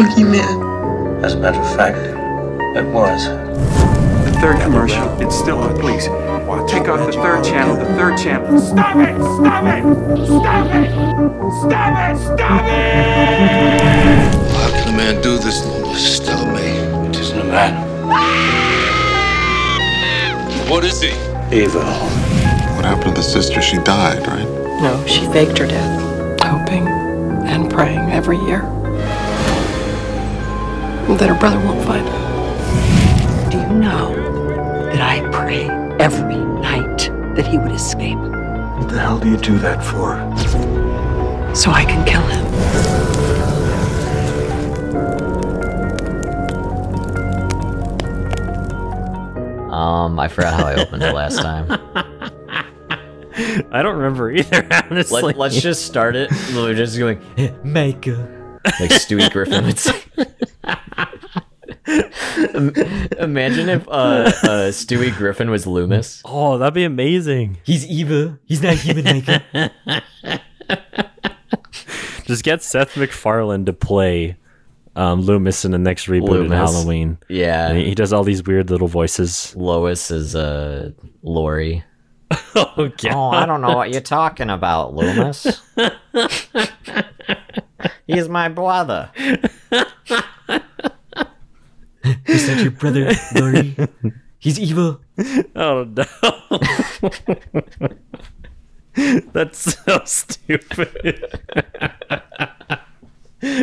boogeyman. As a matter of fact, it was. The third commercial. It's still on, please. Take off the third channel. The third channel. Stop it! Stop it! Stop it! Stop it! Stop it! How can a man do this, Mrs. Delamy? It isn't a man. What is he? Evil. What happened to the sister? She died, right? No, she faked her death, hoping and praying every year that her brother won't find her. Do you know that I pray every night that he would escape What the hell do you do that for? So I can kill him. Um, I forgot how I opened it last time. I don't remember either, honestly. Let, let's just start it. We're just going, Micah. Like Stewie Griffin would say. Im- Imagine if uh, uh, Stewie Griffin was Loomis. Oh, that'd be amazing. He's evil. He's not human, Micah. Just get Seth MacFarlane to play um, Loomis in the next reboot of Loomis. Halloween. Yeah. And he, he does all these weird little voices. Lois is uh, Laurie. Oh, God. Oh, I don't know what you're talking about, Loomis. He's my brother. Is that your brother, Laurie? He's evil. Oh, no. That's so stupid. then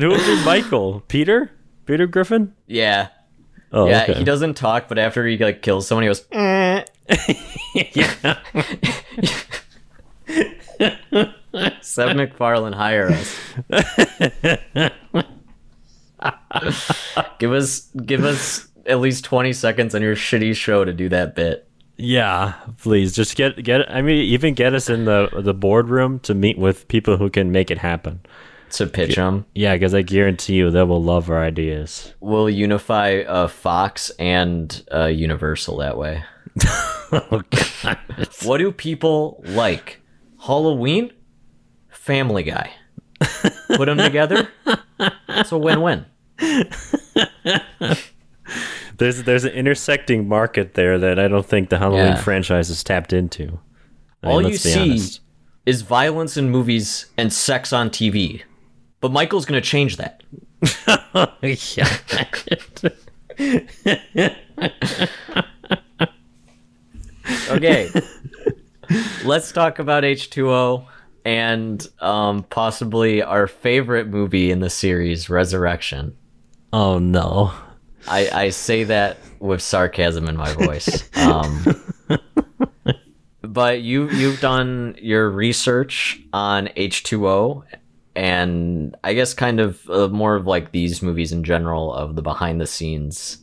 who would be Michael? Peter? Peter Griffin? Yeah. Oh, yeah, okay. he doesn't talk, but after he like kills someone, he goes. "Eh." yeah. Seth MacFarlane, hire us. give us, give us at least twenty seconds on your shitty show to do that bit. Yeah, please just get get. I mean, even get us in the the boardroom to meet with people who can make it happen. To pitch them, Yeah, because I guarantee you they will love our ideas. we'll unify uh, Fox and uh, Universal that way. oh God! What do people like? Halloween, Family Guy. Put them together. It's a win-win. There's there's an intersecting market there that I don't think the Halloween Yeah. franchise has tapped into. I mean, All you see honest. is violence in movies and sex on TV. But Michael's gonna change that. Okay. Let's talk about H20 and um, possibly our favorite movie in the series, Resurrection. Oh no! I, I say that with sarcasm in my voice. Um, but you you've done your research on H20 and I guess kind of uh, more of like these movies in general of the behind the scenes.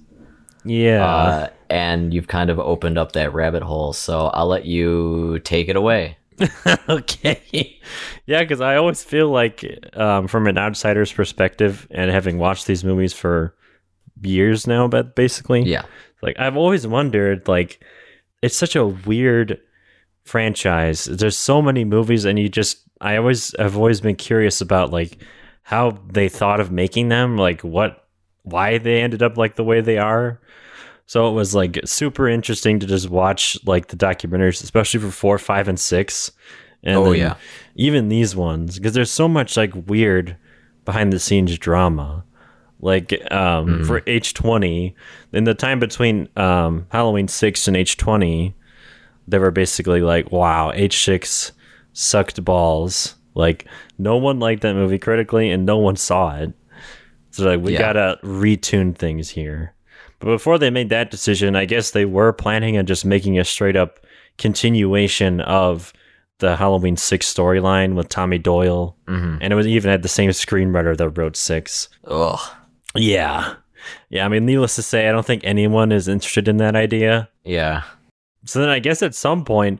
Yeah. Uh, and you've kind of opened up that rabbit hole, so I'll let you take it away. okay. Yeah, because I always feel like, um, from an outsider's perspective, and having watched these movies for years now, but basically, Yeah. like I've always wondered, like it's such a weird franchise. There's so many movies, and you just, I always, I've always been curious about like how they thought of making them, like what, why they ended up like the way they are. So it was like super interesting to just watch like the documentaries, especially for four, five, and six. And Oh, yeah. even these ones because there's so much like weird behind the scenes drama. Like um, Mm-hmm. for H twenty, in the time between um, Halloween six and H twenty, they were basically like, "Wow, H six sucked balls." Like no one liked that movie critically, and no one saw it. So like we Yeah. gotta retune things here. But before they made that decision, I guess they were planning on just making a straight up continuation of the Halloween six storyline with Tommy Doyle, Mhm. and it was even had the same screenwriter that wrote six. Ugh. Yeah, yeah. I mean, needless to say, I don't think anyone is interested in that idea. Yeah. So then I guess at some point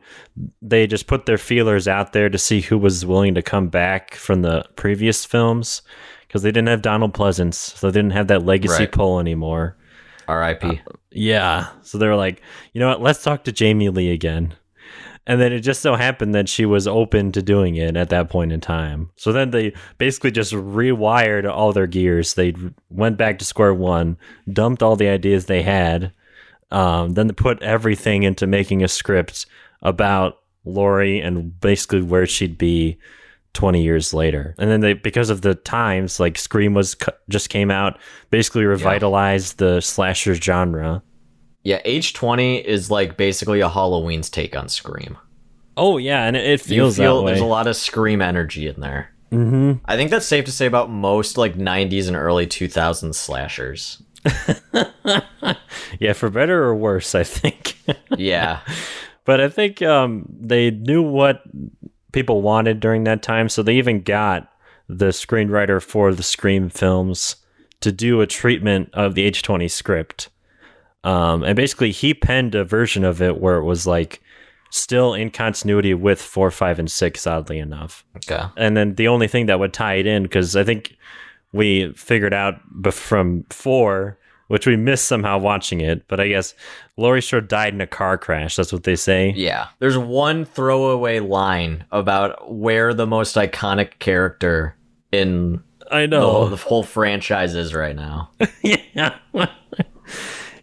they just put their feelers out there to see who was willing to come back from the previous films because they didn't have Donald Pleasence, so they didn't have that legacy Right. pull anymore. R.I.P. Yeah. So they were like, you know what? Let's talk to Jamie Lee again. And then it just so happened that she was open to doing it at that point in time. So then they basically just rewired all their gears. They went back to square one, dumped all the ideas they had, um, then they put everything into making a script about Laurie and basically where she'd be 20 years later. And then they, because of the times, like Scream was just came out, basically revitalized the slasher genre. Yeah, H20 is like basically a Halloween's take on Scream. Oh yeah, and it, it You feels feel way. there's a lot of Scream energy in there. mm-hmm. I think that's safe to say about most like 90s and early 2000s slashers. Yeah, for better or worse, I think. Yeah. but I think um, they knew what people wanted during that time, so they even got the screenwriter for the Scream films to do a treatment of the H20 script. Um, and basically, he penned a version of it where it was like still in continuity with four, five, and six, oddly enough. Okay. And then the only thing that would tie it in, because I think we figured out from four, which we missed somehow watching it, but I guess Laurie Strode died in a car crash. That's what they say. Yeah. There's one throwaway line about where the most iconic character in I the, whole, know. the whole franchise is right now. yeah.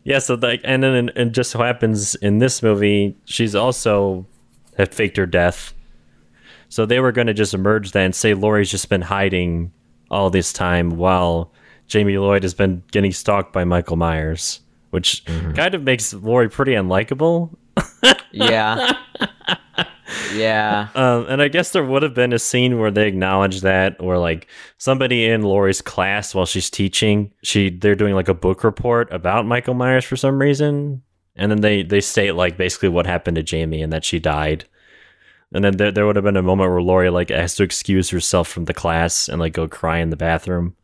yeah. So like, and then it just so happens in this movie, she's also had faked her death. So they were going to just merge that and say Laurie's just been hiding all this time while Jamie Lloyd has been getting stalked by Michael Myers, which kind of makes Laurie pretty unlikable. Yeah. yeah. Um, and I guess there would have been a scene where they acknowledge that, or like somebody in Laurie's class while she's teaching, she they're doing like a book report about Michael Myers for some reason, and then they they state like basically what happened to Jamie and that she died. And then there, there would have been a moment where Laurie like has to excuse herself from the class and like go cry in the bathroom.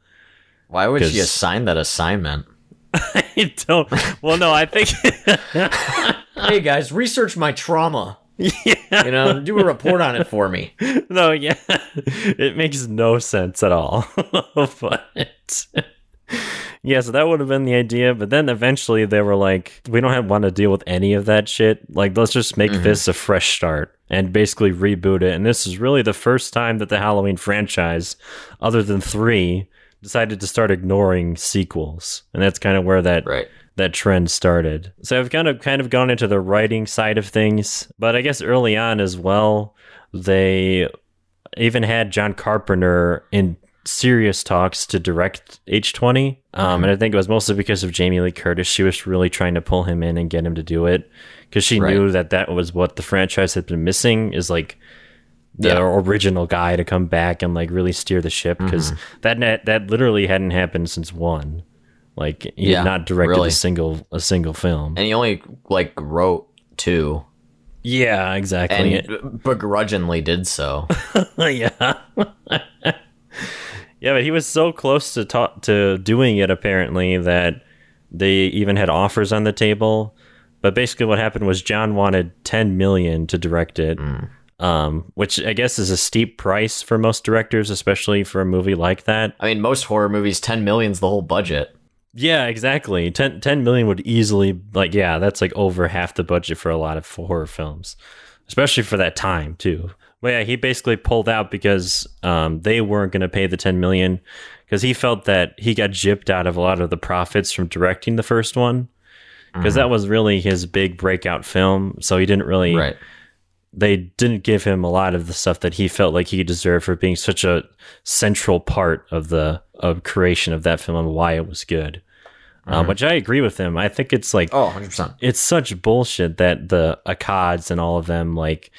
Why would she assign that assignment? I don't. Well, no, I think. hey guys, research my trauma. yeah. You know, do a report on it for me. no, yeah, it makes no sense at all. but yeah, so that would have been the idea. But then eventually they were like, we don't have, want to deal with any of that shit. Like, let's just make mm-hmm. this a fresh start and basically reboot it. And this is really the first time that the Halloween franchise, other than three, decided to start ignoring sequels. And that's kind of where that Right. that trend started. So I've kind of kind of gone into the writing side of things, but I guess early on as well, they even had John Carpenter in serious talks to direct H20. Um, and I think it was mostly because of Jamie Lee Curtis. She was really trying to pull him in and get him to do it because she Right. knew that that was what the franchise had been missing is like the Yeah. original guy to come back and like really steer the ship because mm-hmm. that net that literally hadn't happened since one. Like he Yeah, had not directed really. a single a single film. And he only like wrote two yeah, exactly. and begrudgingly did so. yeah. yeah, but he was so close to ta- to doing it apparently that they even had offers on the table. But basically, what happened was John wanted ten million to direct it, mm. Um, which I guess is a steep price for most directors, especially for a movie like that. I mean, most horror movies, 10 million's the whole budget. Yeah, exactly. 10, 10 million would easily like yeah, that's like over half the budget for a lot of horror films, especially for that time too. But yeah, he basically pulled out because um, they weren't going to pay the ten million because he felt that he got gypped out of a lot of the profits from directing the first one because that was really his big breakout film. So he didn't really Right. They didn't give him a lot of the stuff that he felt like he deserved for being such a central part of the of creation of that film and why it was good. Um, which I agree with him. I think it's like Oh, 100%. it's such bullshit that the Akkads and all of them like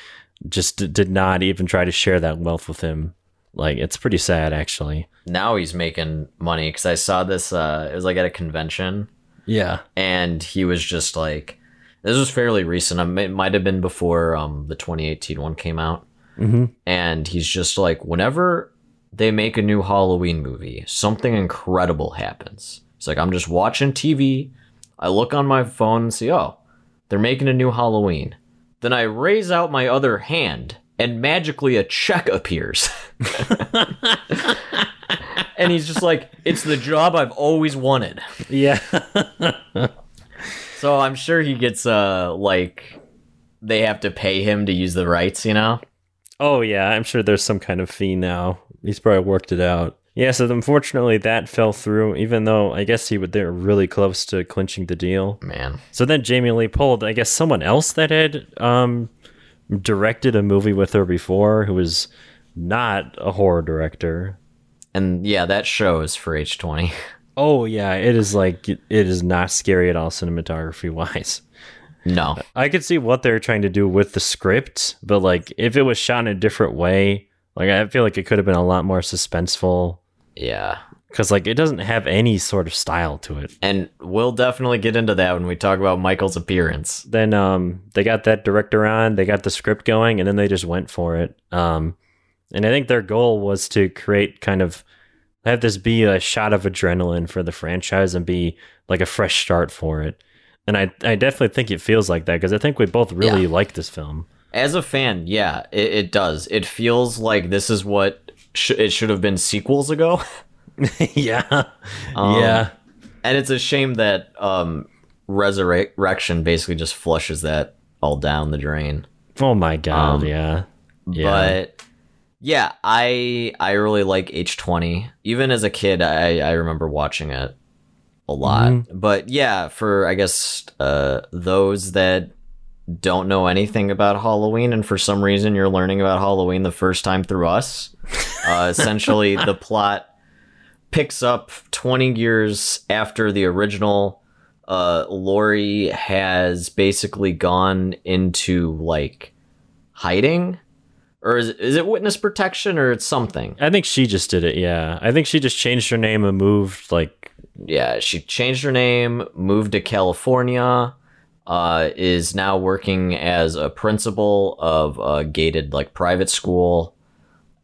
just d- did not even try to share that wealth with him. Like it's pretty sad actually. Now he's making money because I saw this, uh, it was like at a convention Yeah. and he was just like, this was fairly recent. Um, It might have been before um, the 2018 one came out. Mm-hmm. And he's just like, whenever they make a new Halloween movie, something incredible happens. It's like, I'm just watching TV. I look on my phone and see, oh, they're making a new Halloween. Then I raise out my other hand and magically a check appears. and he's just like, it's the job I've always wanted. Yeah. So I'm sure he gets uh like they have to pay him to use the rights, you know? Oh yeah, I'm sure there's some kind of fee now. He's probably worked it out. Yeah, so unfortunately that fell through, even though I guess he would they're really close to clinching the deal. Man. So then Jamie Lee pulled, I guess, someone else that had um, directed a movie with her before, who was not a horror director. And yeah, that shows for H20. Oh yeah, it is like it is not scary at all cinematography wise. No. I could see what they're trying to do with the script, but like if it was shot in a different way, like I feel like it could have been a lot more suspenseful Yeah. because like it doesn't have any sort of style to it. And we'll definitely get into that when we talk about Michael's appearance. Then um they got that director on, they got the script going, and then they just went for it. Um, and I think their goal was to create kind of have this be a shot of adrenaline for the franchise and be like a fresh start for it. And I I definitely think it feels like that because I think we both really Yeah. like this film. As a fan, yeah, it, it does. It feels like this is what sh- it should have been sequels ago. yeah, Um, yeah. And it's a shame that um, Resurrection basically just flushes that all down the drain. Oh my god, Um, yeah. Yeah. But yeah, I I really like H20. Even as a kid, I I remember watching it a lot. Mm-hmm. But yeah, for I guess uh, those that don't know anything about Halloween, and for some reason you're learning about Halloween the first time through us, uh, essentially the plot picks up 20 years after the original. Uh, Laurie has basically gone into like hiding, or is is it witness protection or it's something? I think she just did it, yeah. I think she just changed her name and moved like Yeah, she changed her name, moved to California, uh, is now working as a principal of a gated like private school,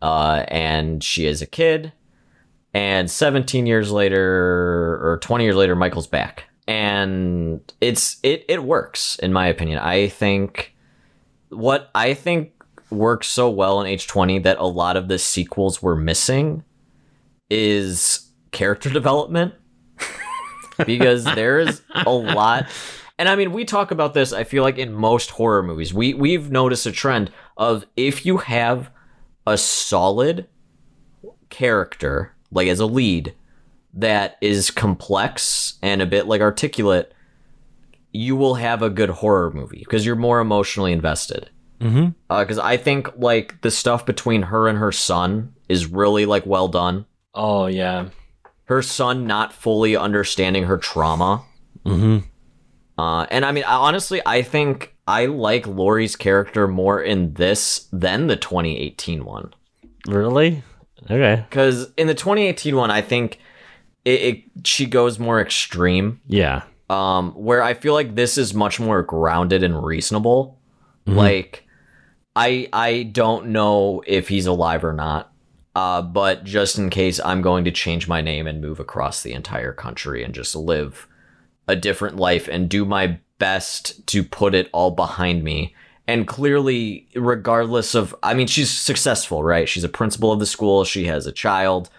uh, and she is a kid. And 17 years later, or 20 years later, Michael's back, and it's it it works in my opinion. I think what I think works so well in H20 that a lot of the sequels were missing is character development. Because there's a lot and I mean we talk about this I feel like in most horror movies. We we've noticed a trend of if you have a solid character like as a lead that is complex and a bit like articulate you will have a good horror movie because you're more emotionally invested Mhm. because I think like the stuff between her and her son is really like well done Oh yeah. her son not fully understanding her trauma. Mhm. Uh, and I mean, honestly, I think I like Laurie's character more in this than the 2018 one. Really? Okay. Because in the 2018 one, I think it, it she goes more extreme. Yeah. Um, where I feel like this is much more grounded and reasonable. Like, I I don't know if he's alive or not. Uh, but just in case, I'm going to change my name and move across the entire country and just live a different life and do my best to put it all behind me. And clearly, regardless of, I mean, she's successful, right? She's a principal of the school. She has a child.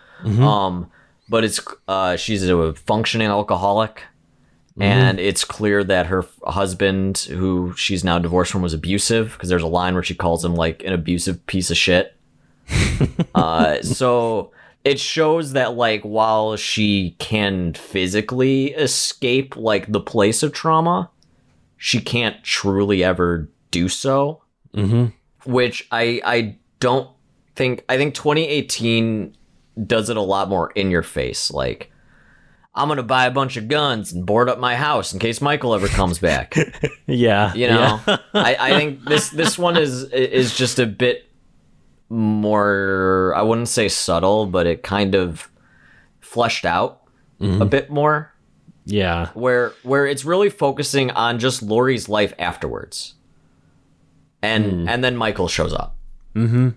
Um, but it's uh, she's a functioning alcoholic, and it's clear that her husband, who she's now divorced from, was abusive. Because there's a line where she calls him like an abusive piece of shit. uh, so it shows that like while she can physically escape like the place of trauma, she can't truly ever do so. Mhm. Which I I don't think I think 2018 does it a lot more in your face. Like I'm gonna buy a bunch of guns and board up my house in case Michael ever comes back. Yeah. You know, I, I think this this one is is just a bit more. I wouldn't say subtle, but it kind of fleshed out a bit more. Yeah. Where where it's really focusing on just Laurie's life afterwards, and and then Michael shows up. Mm-hmm.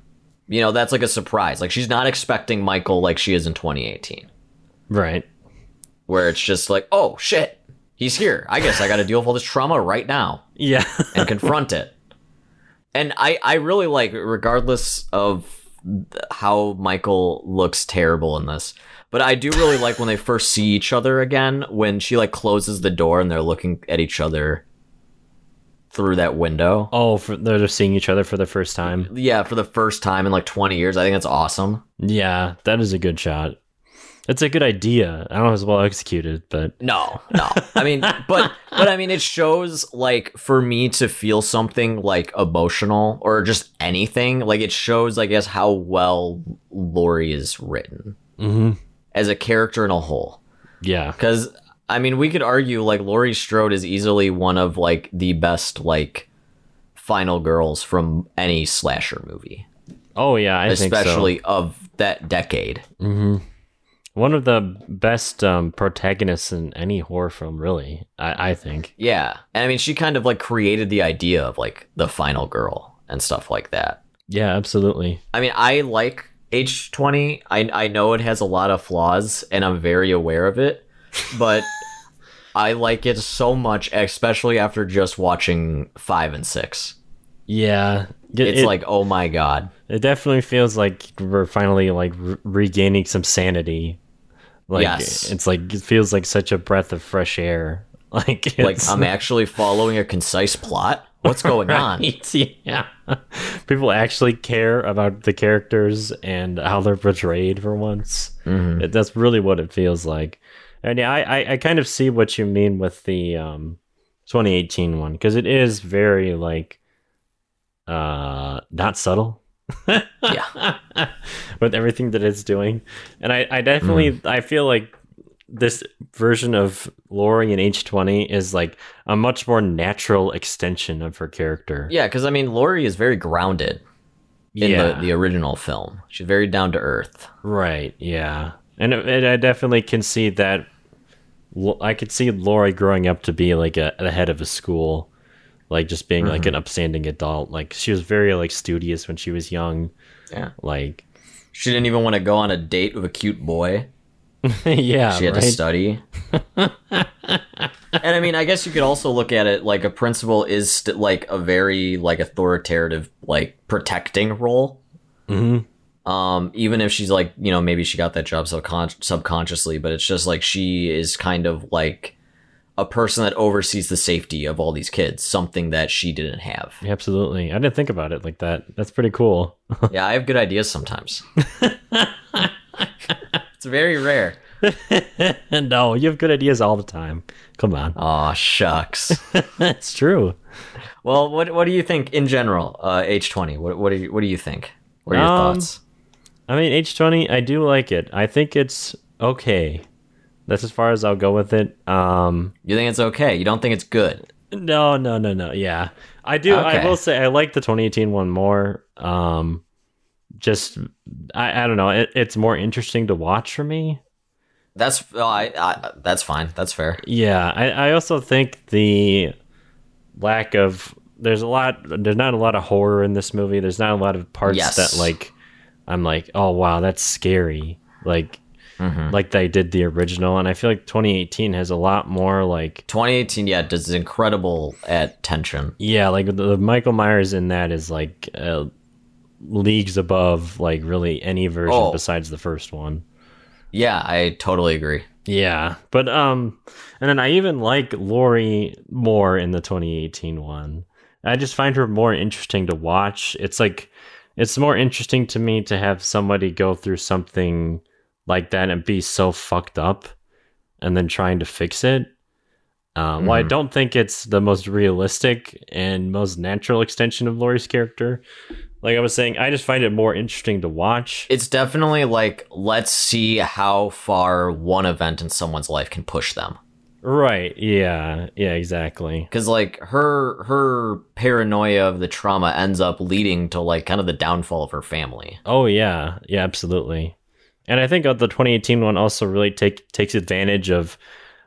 You know, that's like a surprise. Like she's not expecting Michael like she is in 2018, Right. Where it's just like, oh shit, he's here. I guess I got to deal with all this trauma right now. Yeah. and confront it. And I, I really like, regardless of how Michael looks terrible in this, but I do really like when they first see each other again, when she like closes the door and they're looking at each other through that window. Oh, for, they're just seeing each other for the first time. Yeah, for the first time in like 20 years. I think that's awesome. Yeah, that is a good shot. It's a good idea. I don't know if it's well executed, but No, no. I mean, but but I mean, it shows like for me to feel something like emotional or just anything. Like it shows, I guess, how well Laurie is written Mhm. as a character in a whole. yeah, Because I mean, we could argue like Laurie Strode is easily one of like the best like final girls from any slasher movie, oh yeah, I especially of that decade. think so. hmm One of the best um, protagonists in any horror film, really. I, I think. Yeah, and I mean, she kind of like created the idea of like the final girl and stuff like that. Yeah, absolutely. I mean, I like H20. I I know it has a lot of flaws and I'm very aware of it, but I like it so much especially after just watching 5 and 6. Yeah, It- It's it- like, "Oh my god." It definitely feels like we're finally like re- regaining some sanity. Like Yes. it's like it feels like such a breath of fresh air. Like Like I'm actually following a concise plot. What's going on? Yeah. People actually care about the characters and how they're portrayed for once. Mhm. It, that's really what it feels like. And yeah, I, I, I kind of see what you mean with the um, 2018 one because it is very like uh, not subtle. Yeah. with everything that it's doing, and I, I definitely Mm. I feel like this version of Laurie in H20 is like a much more natural extension of her character. Yeah, cuz I mean, Laurie is very grounded in Yeah. the the original film. She's very down to earth. Right. Yeah. And it- I definitely can see that. I could see Laurie growing up to be like a, the head of a school, like just being like Mm-hmm. an upstanding adult. Like she was very like studious when she was young. Yeah. Like, She didn't even want to go on a date with a cute boy. yeah, she had right? to study. and I mean, I guess you could also look at it like a principal is st- like a very like authoritative, like protecting role. Mhm. Um, even if she's like, you know, maybe she got that job subcon- subconsciously, but it's just like she is kind of like a person that oversees the safety of all these kids, something that she didn't have. Absolutely. I didn't think about it like that. That's pretty cool. yeah, I have good ideas sometimes. it's very rare. no, you have good ideas all the time. Come on. Aw, shucks. it's true. Well, what what do you think in general? Uh, H twenty. What what do you what do you think? What are your Um, thoughts? I mean, H20, I do like it. I think it's okay. That's as far as I'll go with it. Um, You think it's okay? You don't think it's good? No, no, no, no. Yeah, I do. I will say I like the 2018 one more. Um, just I, I don't know. It, it's more interesting to watch for me. That's oh, I, I that's fine. That's fair. Yeah, I, I also think the lack of there's a lot there's not a lot of horror in this movie. There's not a lot of parts Yes. that like I'm like, oh wow, that's scary. Like Mhm. like they did the original, and I feel like 2018 has a lot more like 2018, yeah, does incredible at tension. yeah, like the, the Michael Myers in that is like uh, leagues above like really any version Oh. besides the first one. Yeah, I totally agree. Yeah, but um, and then I even like Laurie more in the 2018 one. I just find her more interesting to watch. It's like it's more interesting to me to have somebody go through something like that and be so fucked up, and then trying to fix it. Um, Well, I Mhm. don't think it's the most realistic and most natural extension of Laurie's character. Like I was saying, I just find it more interesting to watch. It's definitely like let's see how far one event in someone's life can push them. Right? Yeah. Yeah. Exactly. Because like her her paranoia of the trauma ends up leading to like kind of the downfall of her family. Oh yeah, yeah, absolutely. And I think the 2018 one also really take takes advantage of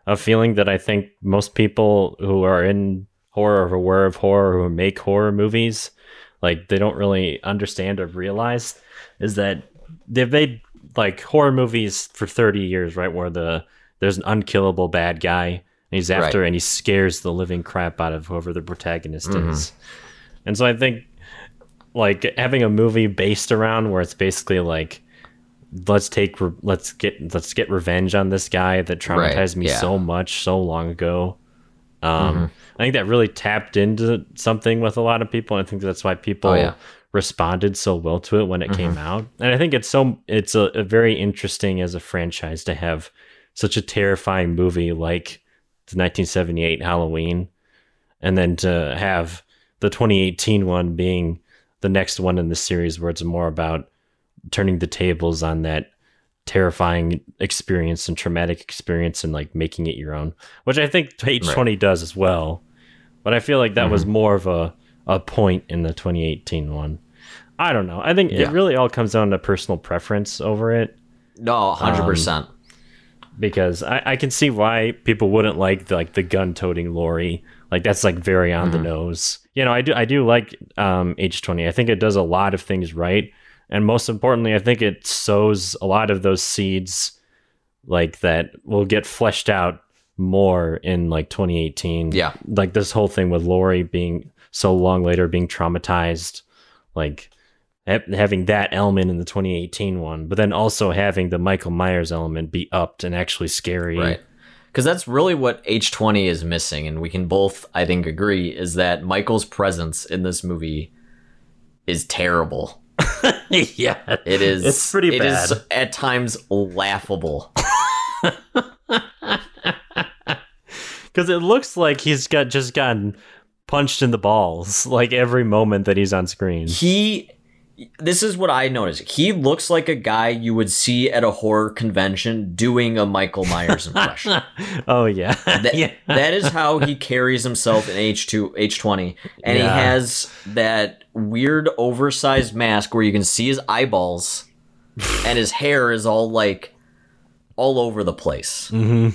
a feeling that I think most people who are in horror or aware of horror who make horror movies like they don't really understand or realize is that they've made like horror movies for 30 years, right? Where the there's an unkillable bad guy and he's after Right. and he scares the living crap out of whoever the protagonist Mhm. is. And so I think like having a movie based around where it's basically like let's take re- let's get let's get revenge on this guy that traumatized me yeah. so much so long ago Um, Mm-hmm. I think that really tapped into something with a lot of people. I think that's why people Oh, yeah. Mm-hmm. responded so well to it when it came out. And I think it's so it's a, a very interesting as a franchise to have such a terrifying movie like the 1978 Halloween, and then to have the 2018 one being the next one in the series where it's more about turning the tables on that terrifying experience and traumatic experience and like making it your own, which I think H20 does as well. But I feel like that was mm-hmm. more of a, a point in the 2018 one. I don't know. I think Yeah. it really all comes down to personal preference over it No, hundred um, percent. because I, I can see why people wouldn't like the, like the gun toting Laurie. Like that's like very on the mm-hmm. nose. You know, I do I do like um, H20. I think it does a lot of things right, and most importantly, I think it sows a lot of those seeds like that will get fleshed out more in like 2018. Yeah. like this whole thing with Laurie being so long later being traumatized, like ha- having that element in the 2018 one, but then also having the Michael Myers element be upped and actually scary. Right. Because that's really what H20 is missing, and we can both, I think, agree is that Michael's presence in this movie is terrible. yeah, It is. It's pretty It is bad. at times laughable. because it looks like he's got just gotten punched in the balls like every moment that he's on screen. he this is what I noticed. He looks like a guy you would see at a horror convention doing a Michael Myers impression. Oh yeah, That, yeah. that is how he carries himself in H2 H20 and he has that weird oversized mask where you can see his eyeballs and his hair is all like all over the place. Mhm.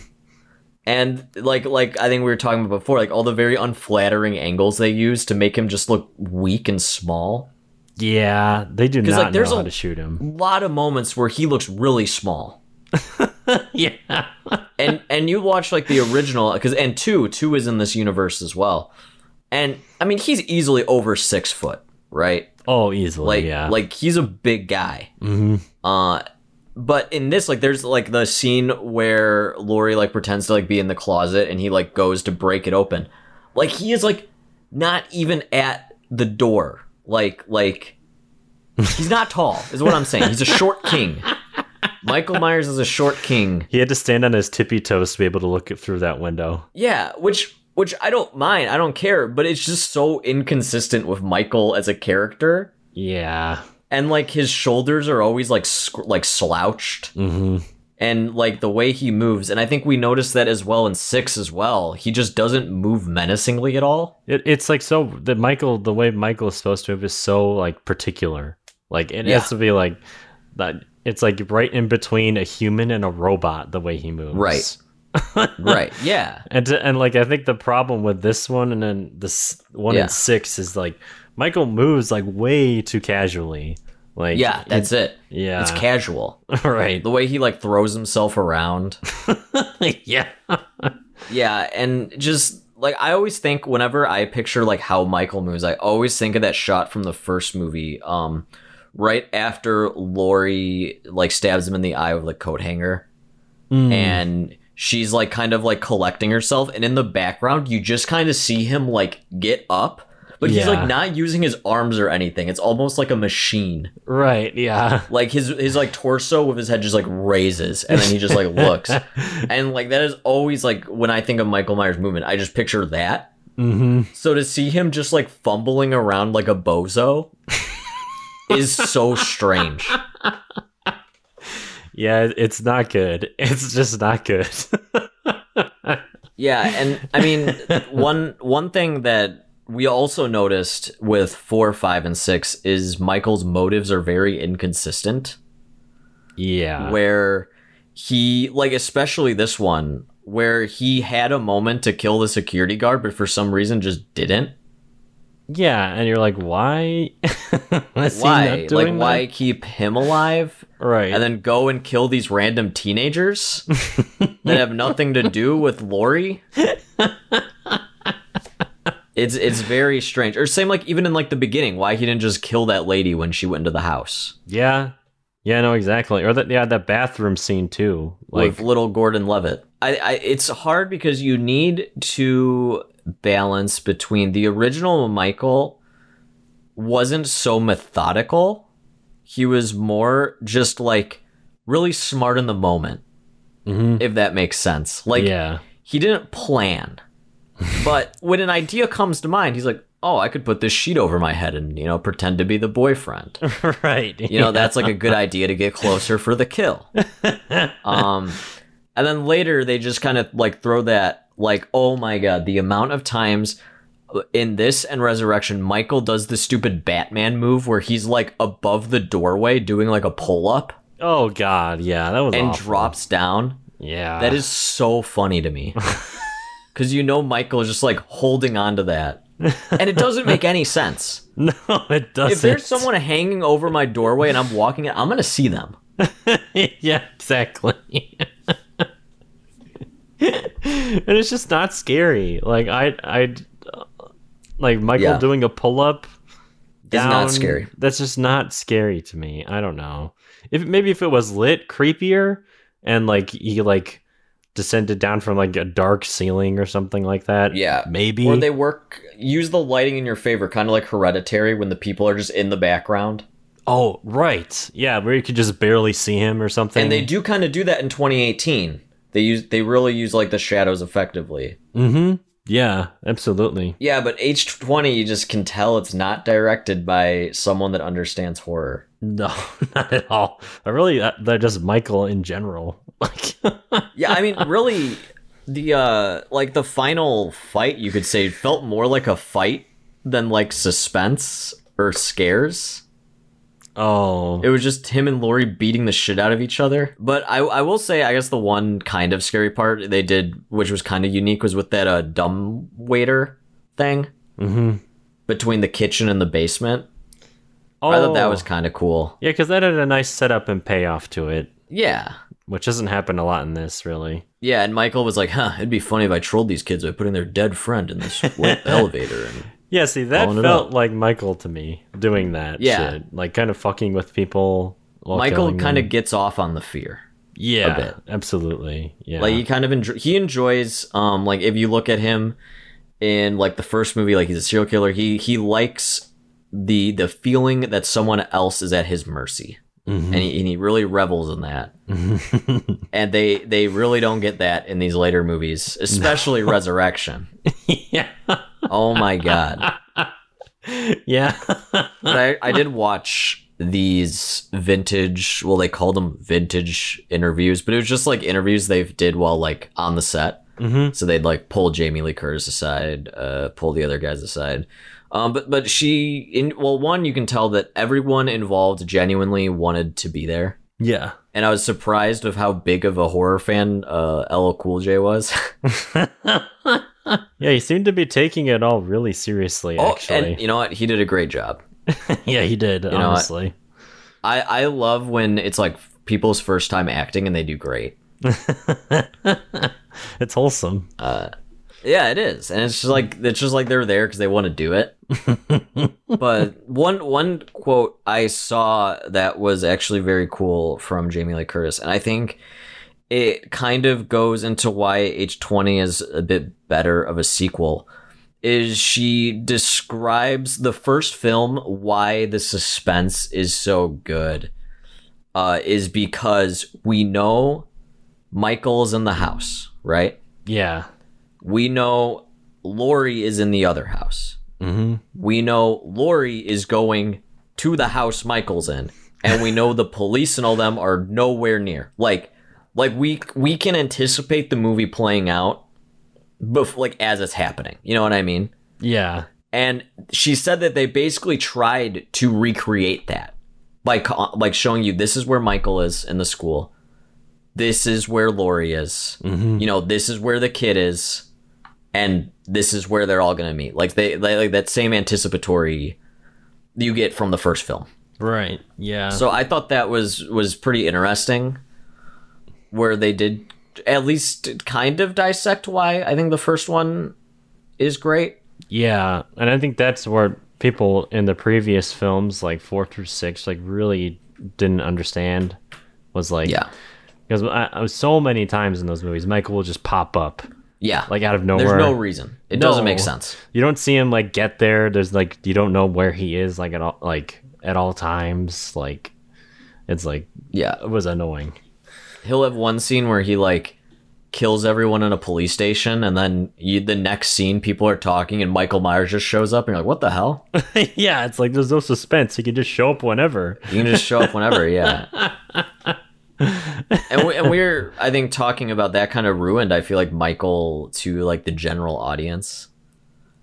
And like like I think we were talking about before like all the very unflattering angles they use to make him just look weak and small. Yeah. They do not like, there's know a- how to shoot him. A lot of moments where he looks really small. Yeah, and and you watch like the original because and two two is in this universe as well and i mean he's easily over six foot right oh easily. like yeah, like he's a big guy hmm uh but in this like there's like the scene where Laurie like pretends to like be in the closet and he like goes to break it open like he is like not even at the door like like he's not tall is what i'm saying he's a short king michael myers is a short king he had to stand on his tippy toes to be able to look through that window. Yeah, which which I don't mind. I don't care, but it's just so inconsistent with Michael as a character. Yeah. And like his shoulders are always like sc- like slouched hmm and like the way he moves and I think we noticed that as well in 6 as well. He just doesn't move menacingly at all. It, it's like so that Michael, the way Michael is supposed to move is so like particular. Like it Yeah. has to be like that. It's like right in between a human and a robot. The way he moves. Right. right. Yeah. And to, and like I think the problem with this one and then this one Yeah. and six is like Michael moves like way too casually. Like Yeah, that's it. Yeah. It's casual. right. The way he like throws himself around. yeah. Yeah, and just like I always think whenever I picture like how Michael moves, I always think of that shot from the first movie, um, right after Laurie like stabs him in the eye with a coat hanger, and she's like kind of like collecting herself, and in the background you just kind of see him like get up. But he's Yeah. like not using his arms or anything. It's almost like a machine. Right. Yeah. Like his his like torso with his head just like raises and then he just like looks. And like that is always like when I think of Michael Myers movement, I just picture that. hmm So to see him just like fumbling around like a bozo is so strange. Yeah. It's not good. It's just not good. Yeah, and I mean one one thing that we also noticed with 4, 5 and 6 is Michael's motives are very inconsistent. yeah. where he like especially this one where he had a moment to kill the security guard but for some reason just didn't Yeah, and you're like, why? Why like doing why keep him alive Right. and then go and kill these random teenagers that have nothing to do with Laurie it's it's very strange or same like even in like the beginning why he didn't just kill that lady when she went into the house yeah, Yeah, no, exactly. Or that yeah, that bathroom scene too. Like with little Gordon Levitt. I, I it's hard because you need to balance between the original Michael wasn't so methodical. He was more just like really smart in the moment. Mm-hmm. If that makes sense. Like yeah. he didn't plan. But when an idea comes to mind, he's like, "Oh, I could put this sheet over my head and, you know, pretend to be the boyfriend." right. You know, that's like a good idea to get closer for the kill. Um, and then later they just kind of like throw that like, oh my god, the amount of times in this and Resurrection, Michael does the stupid Batman move where he's like above the doorway doing like a pull up Oh god, yeah, that was and awful. drops down. Yeah. That is so funny to me. Because you know Michael is just like holding on to that. And it doesn't make any sense. No, it doesn't. If there's someone hanging over my doorway and I'm walking it, I'm going to see them. yeah, exactly. and it's just not scary. Like I, I, uh, like Michael Yeah. doing a pull up. It's not scary. That's just not scary to me. I don't know. If maybe if it was lit, creepier, and like he like descended down from like a dark ceiling or something like that. Yeah. maybe. Or they work, use the lighting in your favor, kind of like Hereditary when the people are just in the background. oh, right. Yeah, where you could just barely see him or something. And they do kind of do that in 2018. They use they really use like the shadows effectively. Mm-hmm. Yeah, absolutely. Yeah, but H20 you just can tell it's not directed by someone that understands horror. No, not at all. I really, that, they're just Michael in general. Like, Yeah, I mean really the uh like the final fight you could say felt more like a fight than like suspense or scares. oh, It was just him and Laurie beating the shit out of each other. But I, I will say, I guess the one kind of scary part they did, which was kind of unique, was with that uh, dumb waiter thing mm-hmm. between the kitchen and the basement. oh, I thought that was kind of cool. yeah, because that had a nice setup and payoff to it, Yeah. Which doesn't happen a lot in this, really. Yeah, and Michael was like, huh, it'd be funny if I trolled these kids by putting their dead friend in this elevator. And Yeah, see, that felt like Michael to me doing that. Yeah. shit. like kind of fucking with people. while Michael kind of gets off on the fear. yeah, bit. absolutely, yeah, Like he kind of enjo- he enjoys um like if you look at him in like the first movie like he's a serial killer he he likes the the feeling that someone else is at his mercy Mm-hmm. and, he, and he really revels in that. And they they really don't get that in these later movies especially resurrection. Yeah, oh my god. Yeah. but I, I did watch these vintage well they called them vintage interviews but it was just like interviews they did while like on the set. Mhm. so they'd like pull jamie lee curtis aside uh pull the other guys aside um but but she in well one you can tell that everyone involved genuinely wanted to be there yeah. and i was surprised of how big of a horror fan uh ll cool j was yeah, he seemed to be taking it all really seriously. oh Actually, and you know what he did a great job yeah, he did. what? honestly, i i love when it's like people's first time acting and they do great it's wholesome. Yeah, it is, and it's just like it's just like they're there because they want to do it. but one one quote I saw that was actually very cool from Jamie Lee Curtis, and I think it kind of goes into why H twenty is a bit better of a sequel. Is she describes the first film why the suspense is so good? Uh, is because we know Michael's in the house, right? Yeah. we know Laurie is in the other house. Mm-hmm. We know Laurie is going to the house Michael's in, and we know the police and all them are nowhere near. Like, like we we can anticipate the movie playing out, before, like as it's happening. You know what I mean? Yeah. And she said that they basically tried to recreate that, like like showing you this is where Michael is in the school, this is where Laurie is, you know, this is where the kid is, and this is where they're all gonna meet. Like they, they like that same anticipatory you get from the first film. Right. Yeah. So I thought that was was pretty interesting, where they did at least kind of dissect why I think the first one is great. Yeah, and I think that's where people in the previous films, like four through six, like really didn't understand was like Yeah. because I, I was so many times in those movies Michael will just pop up Yeah. like out of nowhere. There's no reason. It doesn't make sense. You don't see him like get there. There's like you don't know where he is like at all like at all times. Like it's like Yeah. it was annoying. He'll have one scene where he like kills everyone in a police station and then you, the next scene people are talking and Michael Myers just shows up and you're like, "What the hell?" yeah, it's like there's no suspense. He can just show up whenever. You can just show up whenever, yeah. and, we, and we're, I think, talking about that kind of ruined. I feel like Michael to like the general audience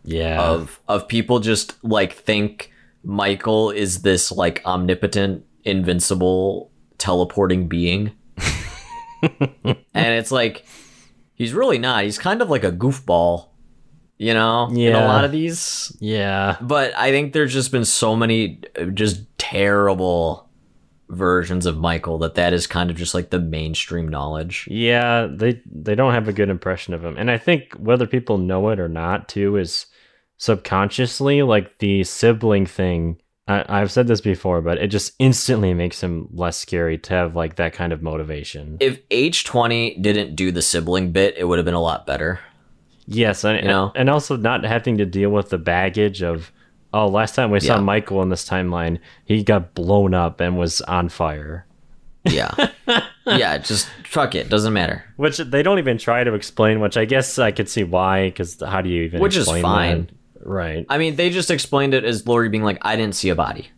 Yeah. of of people just like think Michael is this like omnipotent, invincible, teleporting being, and it's like he's really not. He's kind of like a goofball, you know, in a lot of these. yeah. But I think there's just been so many uh, just terrible versions of Michael that that is kind of just like the mainstream knowledge. Yeah, they they don't have a good impression of him. And I think whether people know it or not too is subconsciously like the sibling thing. I, I've said this before, but it just instantly makes him less scary to have like that kind of motivation. If H20 didn't do the sibling bit, it would have been a lot better. Yes, and, You know? and also not having to deal with the baggage of oh, last time we saw Michael in this timeline, he got blown up and was on fire. Yeah. yeah, just fuck it. Doesn't matter. Which they don't even try to explain, which I guess I could see why, because how do you even Which is fine. that? Right. I mean, they just explained it as Laurie being like, I didn't see a body.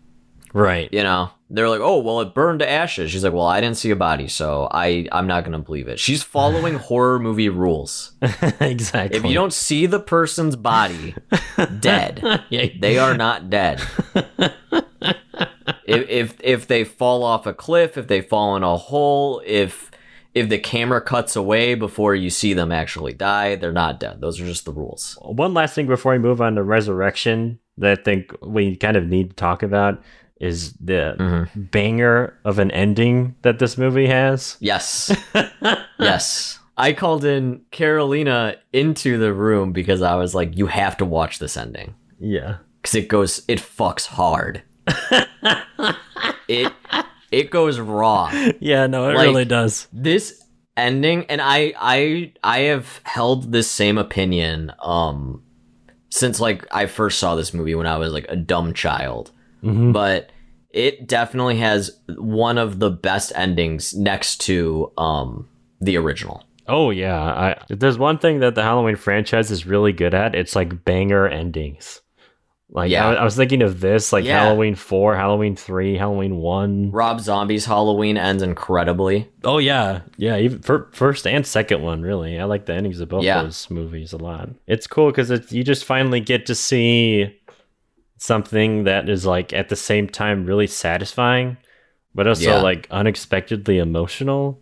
Right. You know? They're like, oh, well, it burned to ashes. She's like, well, I didn't see a body, so I, I'm not going to believe it. She's following horror movie rules. exactly. If you don't see the person's body dead, yeah, they are not dead. if, if if they fall off a cliff, if they fall in a hole, if if the camera cuts away before you see them actually die, they're not dead. Those are just the rules. One last thing before we move on to resurrection that I think we kind of need to talk about is the Mm-hmm. banger of an ending that this movie has. Yes. yes. I called in Carolina into the room because I was like, you have to watch this ending. Yeah. Because it goes, it fucks hard. it it goes raw. Yeah, no, it Like- really does. this ending and i i i have held this same opinion um since like i first saw this movie when i was like a dumb child but it definitely has one of the best endings next to um the original Oh yeah, I, there's one thing that the Halloween franchise is really good at, it's like banger endings. Like Yeah. I, I was thinking of this, like Yeah. Halloween four, Halloween three, Halloween one. rob zombie's halloween ends incredibly Oh yeah, yeah. Even fir- first and second one, really. I like the endings of both Yeah. those movies a lot. It's cool because you just finally get to see something that is like at the same time really satisfying, but also Yeah. like unexpectedly emotional.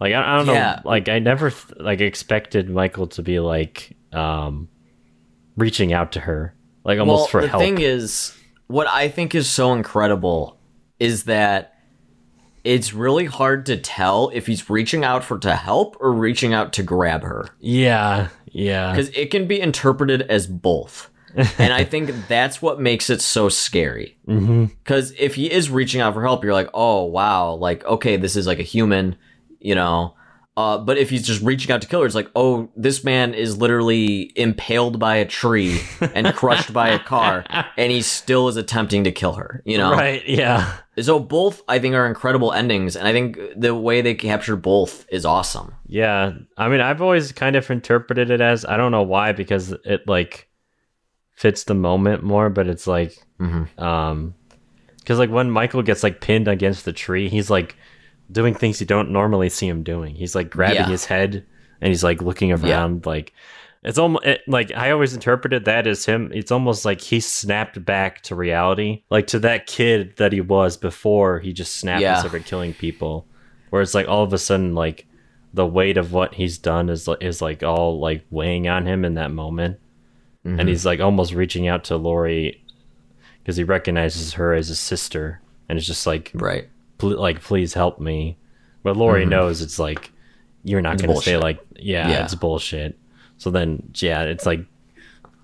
Like I, I don't Yeah. know, like I never th- like expected Michael to be like um reaching out to her, like almost well, for the help. The thing is, what I think is so incredible is that it's really hard to tell if he's reaching out for to help or reaching out to grab her yeah, yeah, because it can be interpreted as both. And I think that's what makes it so scary. Because if he is reaching out for help, you're like, oh wow, like okay, this is like a human, you know. Uh, but if he's just reaching out to kill her, it's like, oh, this man is literally impaled by a tree and crushed by a car, and he still is attempting to kill her. You know, right, yeah. so both I think are incredible endings, and I think the way they capture both is awesome. Yeah, I mean, I've always kind of interpreted it as I don't know why because it like fits the moment more, but it's like, um, because like when Michael gets like pinned against the tree, he's like doing things you don't normally see him doing. He's like grabbing Yeah. his head and he's like looking around, like it's almost it, like I always interpreted that as him. It's almost like he snapped back to reality, like to that kid that he was before he just snapped Yeah. and started killing people. Where it's like all of a sudden, like the weight of what he's done is is like all like weighing on him in that moment, and mm-hmm. he's like almost reaching out to Laurie because he recognizes her as a sister, and it's just like Right. pl- like please help me but laurie mm-hmm. knows it's like you're not gonna say like yeah, Yeah. it's bullshit so then yeah it's like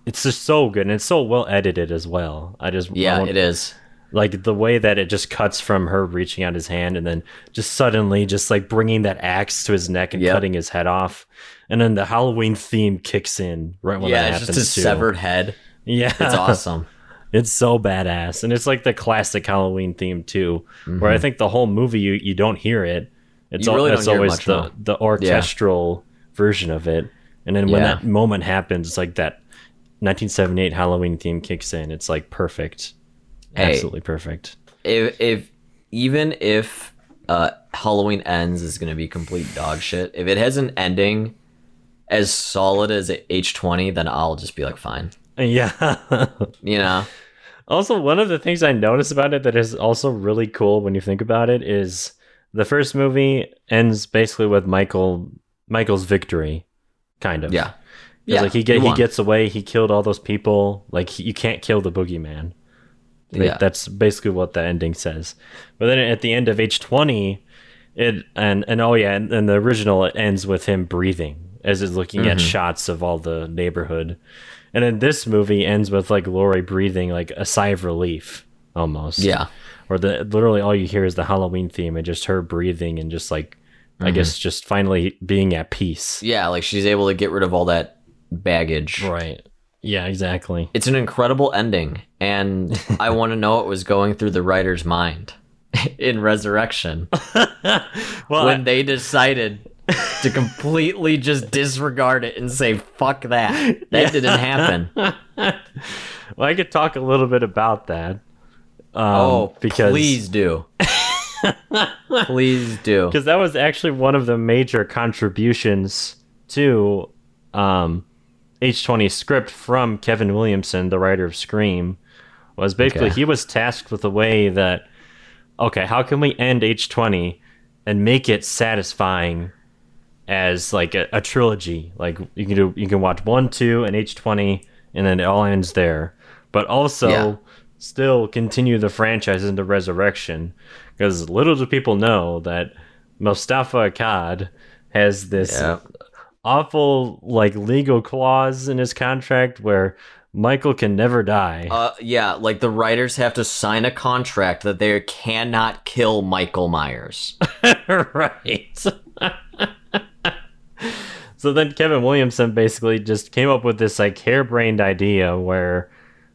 it's just so good and it's so well edited as well i just Yeah, want- it is. Like the way that it just cuts from her reaching out his hand and then just suddenly just like bringing that axe to his neck and Yep. cutting his head off. And then the Halloween theme kicks in right when yeah, that it's happens just a too. severed head. Yeah. It's awesome. It's so badass, and it's like the classic Halloween theme too, where I think the whole movie you, you don't hear it. It's Mm-hmm. You al- really hear it always the no. the orchestral version of it, and then when Yeah. that moment happens, it's like that 1978 Halloween theme kicks in. It's like perfect, Hey. absolutely perfect. if if even if uh Halloween ends is gonna be complete dog shit, if it has an ending as solid as H twenty, then I'll just be like fine. Yeah. You know? Also, one of the things I notice about it that is also really cool when you think about it is the first movie ends basically with Michael Michael's victory, kind of. Yeah. Yeah. like he get you he gets away, he killed all those people. Like he- you can't kill the boogeyman. Like, Yeah. That's basically what the ending says. But then at the end of H twenty, it and and oh yeah, and, and the original it ends with him breathing as is looking Mm-hmm. at shots of all the neighborhood. And then this movie ends with like Laurie breathing like a sigh of relief almost. Yeah. Or the literally all you hear is the Halloween theme and just her breathing and just like I Mm-hmm. guess just finally being at peace. Yeah, like she's able to get rid of all that baggage. Right. Yeah, exactly. It's an incredible ending, and I want to know what was going through the writer's mind in Resurrection Well, when they decided to completely just disregard it and say "fuck that." That didn't happen. Well, I could talk a little bit about that. Um, oh, because please do. please do. because that was actually one of the major contributions to um, H20 script from Kevin Williamson, the writer of Scream, was basically Okay. he was tasked with a way that okay, how can we end H20 and make it satisfying as like a, a trilogy? Like you can do you can watch one, two, and H20, and then it all ends there. But also Yeah. still continue the franchise into Resurrection, because little do people know that Moustapha Akkad has this Yeah. awful like legal clause in his contract where Michael can never die. Uh, yeah, like the writers have to sign a contract that they cannot kill Michael Myers. right. So then Kevin Williamson basically just came up with this like harebrained idea where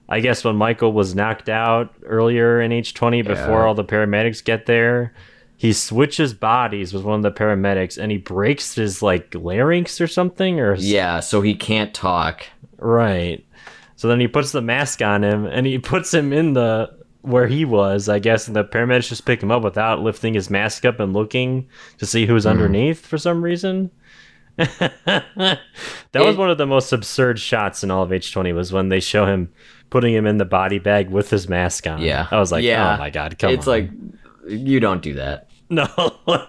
I guess when Michael was knocked out earlier in H20 before Yeah. all the paramedics get there, he switches bodies with one of the paramedics and he breaks his like larynx or something or Yeah, so he can't talk. Right. So then he puts the mask on him and he puts him in the where he was, I guess, and the paramedics just pick him up without lifting his mask up and looking to see who's hmm. underneath for some reason. that was one of the most absurd shots in all of H20 was when they show him putting him in the body bag with his mask on. Yeah, I was like, oh yeah. oh my god, come it's on. It's like you don't do that. no.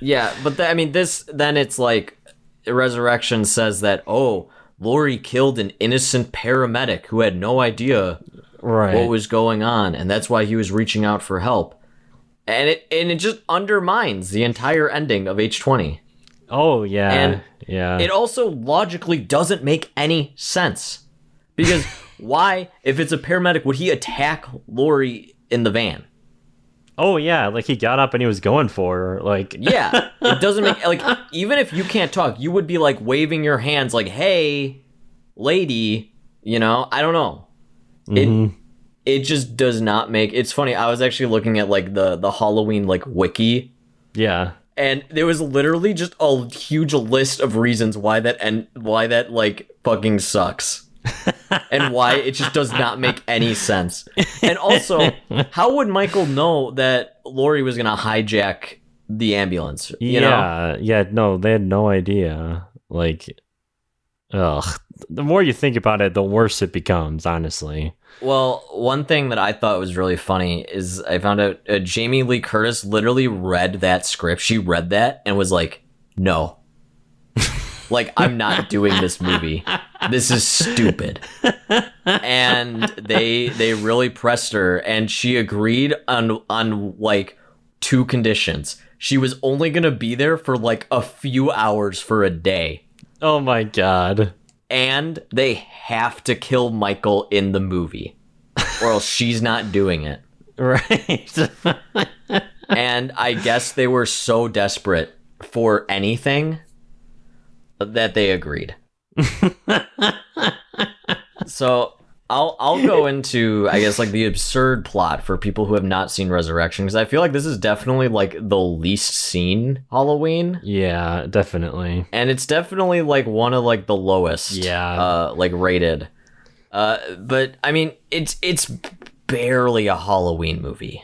Yeah, but th- I mean, this then it's like Resurrection says that oh, Laurie killed an innocent paramedic who had no idea right. what was going on, and that's why he was reaching out for help. And it and it just undermines the entire ending of H twenty. oh yeah. And yeah. It also logically doesn't make any sense because why, if it's a paramedic, would he attack Laurie in the van? oh yeah, like he got up and he was going for her like Yeah, it doesn't make like even if you can't talk, you would be like waving your hands like, "Hey, lady," you know? I don't know. It mm-hmm. It just does not make. It's funny. I was actually looking at like the the Halloween like wiki yeah. and there was literally just a huge list of reasons why that and why that like fucking sucks. and why it just does not make any sense. And also, how would Michael know that Laurie was gonna hijack the ambulance? You know? yeah, yeah, no, they had no idea. Like, ugh. The more you think about it, the worse it becomes. Honestly. Well, one thing that I thought was really funny is I found out uh, Jamie Lee Curtis literally read that script. She read that and was like, "No, like I'm not doing this movie. This is stupid." And they they really pressed her, and she agreed on on like two conditions. She was only gonna be there for like a few hours for a day. Oh my god. And they have to kill Michael in the movie, or else she's not doing it. Right. And I guess they were so desperate for anything that they agreed. so I'll I'll go into I guess like the absurd plot for people who have not seen Resurrection because I feel like this is definitely like the least seen Halloween yeah, definitely. and it's definitely like one of like the lowest Yeah. uh like rated uh but i mean it's it's barely a halloween movie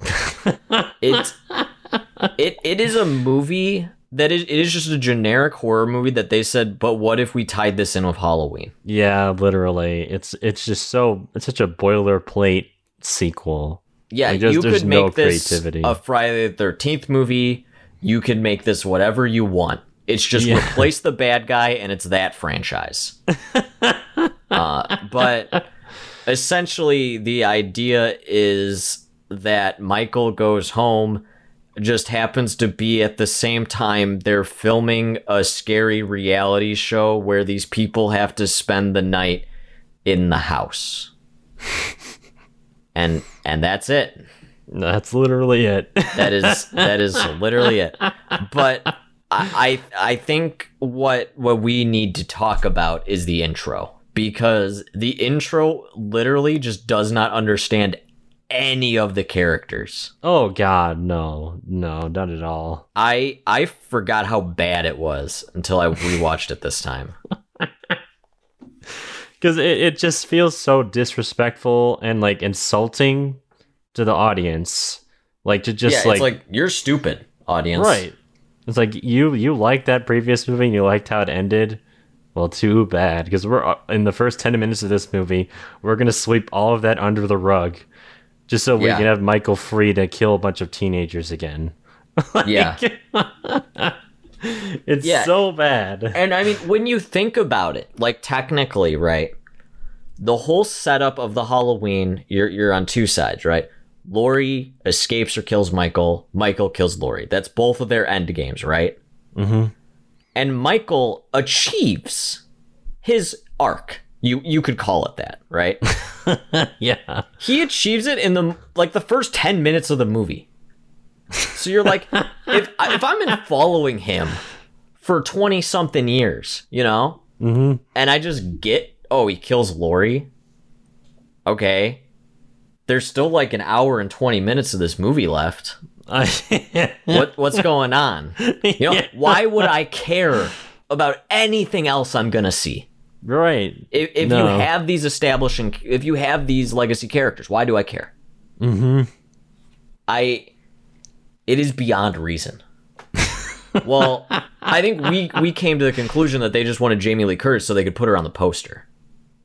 it's it it is a movie that is it is just a generic horror movie that they said but what if we tied this in with halloween Yeah, literally. It's it's just so it's such a boilerplate sequel. yeah Like, there's- you could no make this creativity. a friday the 13th movie you could make this whatever you want it's just Yeah. replace the bad guy and it's that franchise uh, but essentially the idea is that michael goes home just happens to be at the same time they're filming a scary reality show where these people have to spend the night in the house and and that's it That's literally it. that is that is literally it. But I, I I think what what we need to talk about is the intro because the intro literally just does not understand any of the characters. oh god, no. No, not at all. I I forgot how bad it was until I rewatched it this time. Cuz it, it just feels so disrespectful and like insulting to the audience. Like to just yeah, like, it's like you're stupid, audience. right. It's like you you liked that previous movie and you liked how it ended. Well, too bad because we're uh, in the first 10 minutes of this movie, we're going to sweep all of that under the rug just so we Yeah. can have Michael free to kill a bunch of teenagers again. Yeah. It's Yeah. so bad. And I mean, when you think about it, like technically, right? The whole setup of the Halloween, you're you're on two sides, right? Laurie escapes or kills Michael. Michael kills Laurie. That's both of their end games, right? Mm-hmm. And Michael achieves his arc. You you could call it that, right? yeah. he achieves it in the like the first 10 minutes of the movie so you're like if if i'm in following him for 20 something years you know Mm-hmm. and i just get oh he kills laurie okay there's still like an hour and 20 minutes of this movie left what what's going on you know Yeah. why would i care about anything else i'm gonna see Right. if, if No. you have these establishing if you have these legacy characters why do i care Mm-hmm. i it is beyond reason well i think we we came to the conclusion that they just wanted jamie lee curtis so they could put her on the poster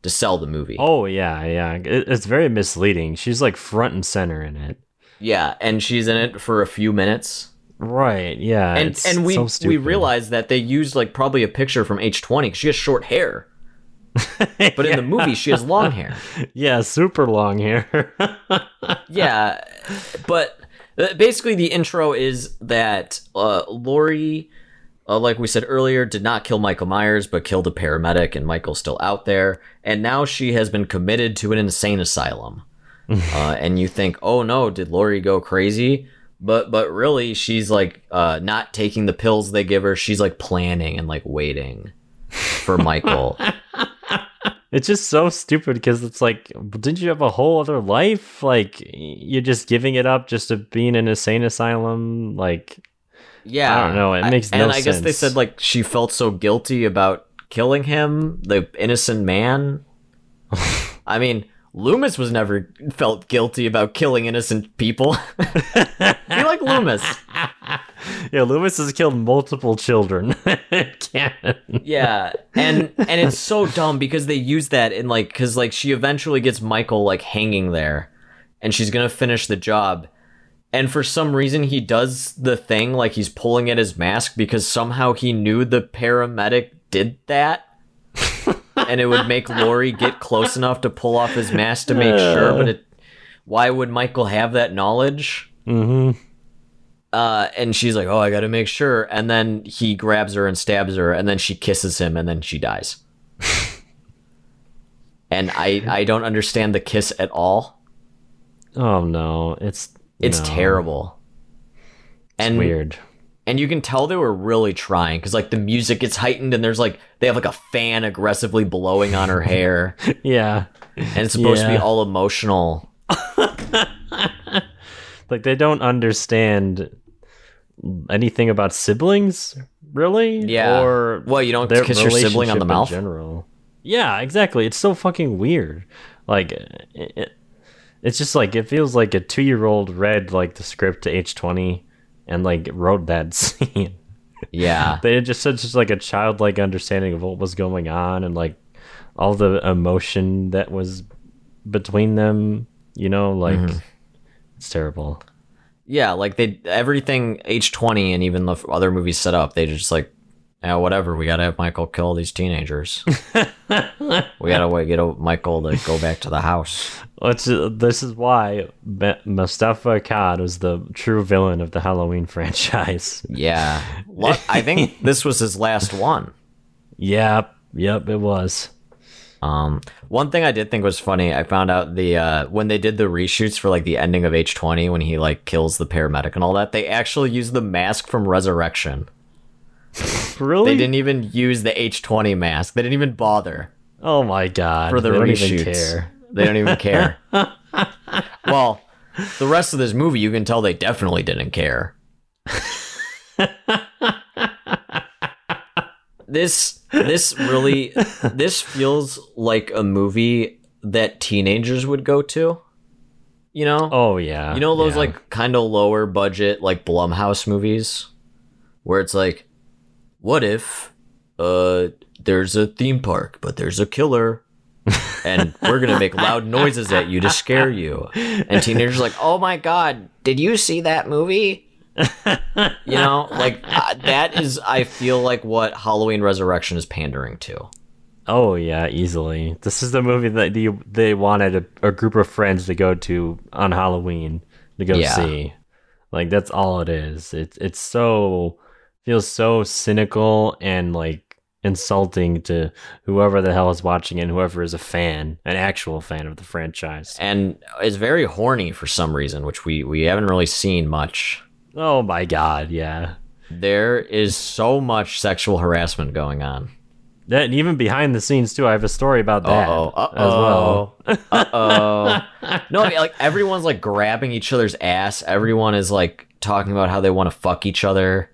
to sell the movie Oh yeah, yeah. It, it's very misleading. She's like front and center in it. yeah and she's in it for a few minutes Right. Yeah. and and we so we realized that they used like probably a picture from h20 because she has short hair but in the movie she has long hair Yeah, super long hair. yeah, but uh, basically the intro is that uh, Laurie, uh, like we said earlier, did not kill Michael Myers, but killed a paramedic, and Michael's still out there. And now she has been committed to an insane asylum. uh, and you think, oh no, did Laurie go crazy? But but really, she's like uh, not taking the pills they give her. She's like planning and like waiting for Michael. It's just so stupid because it's like, didn't you have a whole other life? Like you're just giving it up just to be in an insane asylum. Like Yeah, I don't know, it makes and no and I guess they said like she felt so guilty about killing him, the innocent man. I mean, Loomis was never felt guilty about killing innocent people. you like Loomis? yeah, Loomis has killed multiple children. Canon. Yeah, and and it's so dumb because they use that in like because like she eventually gets Michael like hanging there, and she's gonna finish the job, and for some reason he does the thing like he's pulling at his mask because somehow he knew the paramedic did that. and it would make Laurie get close enough to pull off his mask to make sure, but it why would Michael have that knowledge? Mm-hmm. Uh, and she's like, "Oh, I got to make sure." And then he grabs her and stabs her, and then she kisses him, and then she dies. and I I don't understand the kiss at all. Oh no, it's It's no. terrible. And weird. and you can tell they were really trying because like the music gets heightened and there's like they have like a fan aggressively blowing on her hair Yeah, and it's supposed to be all emotional like they don't understand anything about siblings, really. Yeah. Or Well, you don't kiss your sibling on the relationship in mouth? General. Yeah, exactly. It's so fucking weird. Like, it, it- it's just like it feels like a two-year-old read like the script to H twenty and like wrote that scene. yeah they had just such just like a childlike understanding of what was going on and like all the emotion that was between them. You know, like Mm-hmm. It's terrible. yeah like they everything h20 and even the other movies set up they just like yeah, whatever we gotta have michael kill these teenagers we gotta wait get michael to go back to the house Let's, uh, this is why Moustapha Akkad was the true villain of the Halloween franchise. yeah i think this was his last one Yep, yep, it was. Um, one thing I did think was funny, I found out the uh, when they did the reshoots for like the ending of H twenty when he like kills the paramedic and all that, they actually used the mask from Resurrection. Really? They didn't even use the H twenty mask. They didn't even bother oh my god! for the they don't reshoots. even care. They don't even care. well, the rest of this movie, you can tell they definitely didn't care. this this really this feels like a movie that teenagers would go to. You know? Oh yeah. You know those yeah. like kind of lower budget like Blumhouse movies where it's like what if uh there's a theme park but there's a killer and we're going to make loud noises at you to scare you. And teenagers are like, "Oh my god, did you see that movie?" You know, like uh, that is I feel like what Halloween Resurrection is pandering to. Oh yeah, easily. This is the movie that you, they wanted a, a group of friends to go to on Halloween to go Yeah. see. Like that's all it is. It's it's so feels so cynical and like insulting to whoever the hell is watching and whoever is a fan, an actual fan of the franchise. And it's very horny for some reason, which we we haven't really seen much. Oh my god, yeah. There is so much sexual harassment going on. And even behind the scenes too, I have a story about that Uh-oh, as well. Uh-oh. no, I mean, like everyone's like grabbing each other's ass. Everyone is like talking about how they want to fuck each other.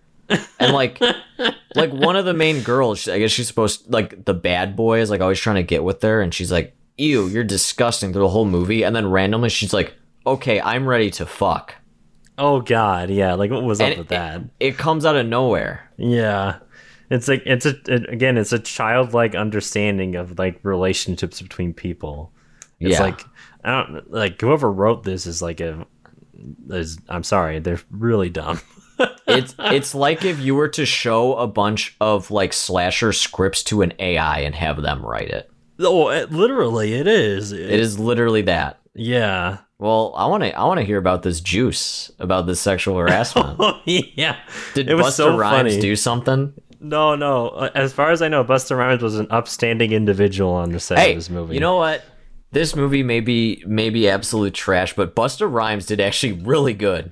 And like like one of the main girls, I guess she's supposed like the bad boy is like always trying to get with her and she's like, "Ew, you're disgusting" through the whole movie and then randomly she's like, "Okay, I'm ready to fuck." Oh god, yeah. Like what was up And with that? It comes out of nowhere. Yeah. It's like it's a it, again it's a childlike understanding of like relationships between people. It's Yeah. like I don't like whoever wrote this is like a is I'm sorry, they're really dumb. It's it's like if you were to show a bunch of like slasher scripts to an AI and have them write it. oh, it, literally it is. It is literally that. Yeah. Well, I want to I want to hear about this juice about this sexual harassment. yeah. Did It was Buster so Rhymes funny. do something? No, no. Uh, As far as I know, Busta Rhymes was an upstanding individual on the set Hey, of this movie. you know what? This movie may be may be absolute trash, but Busta Rhymes did actually really good.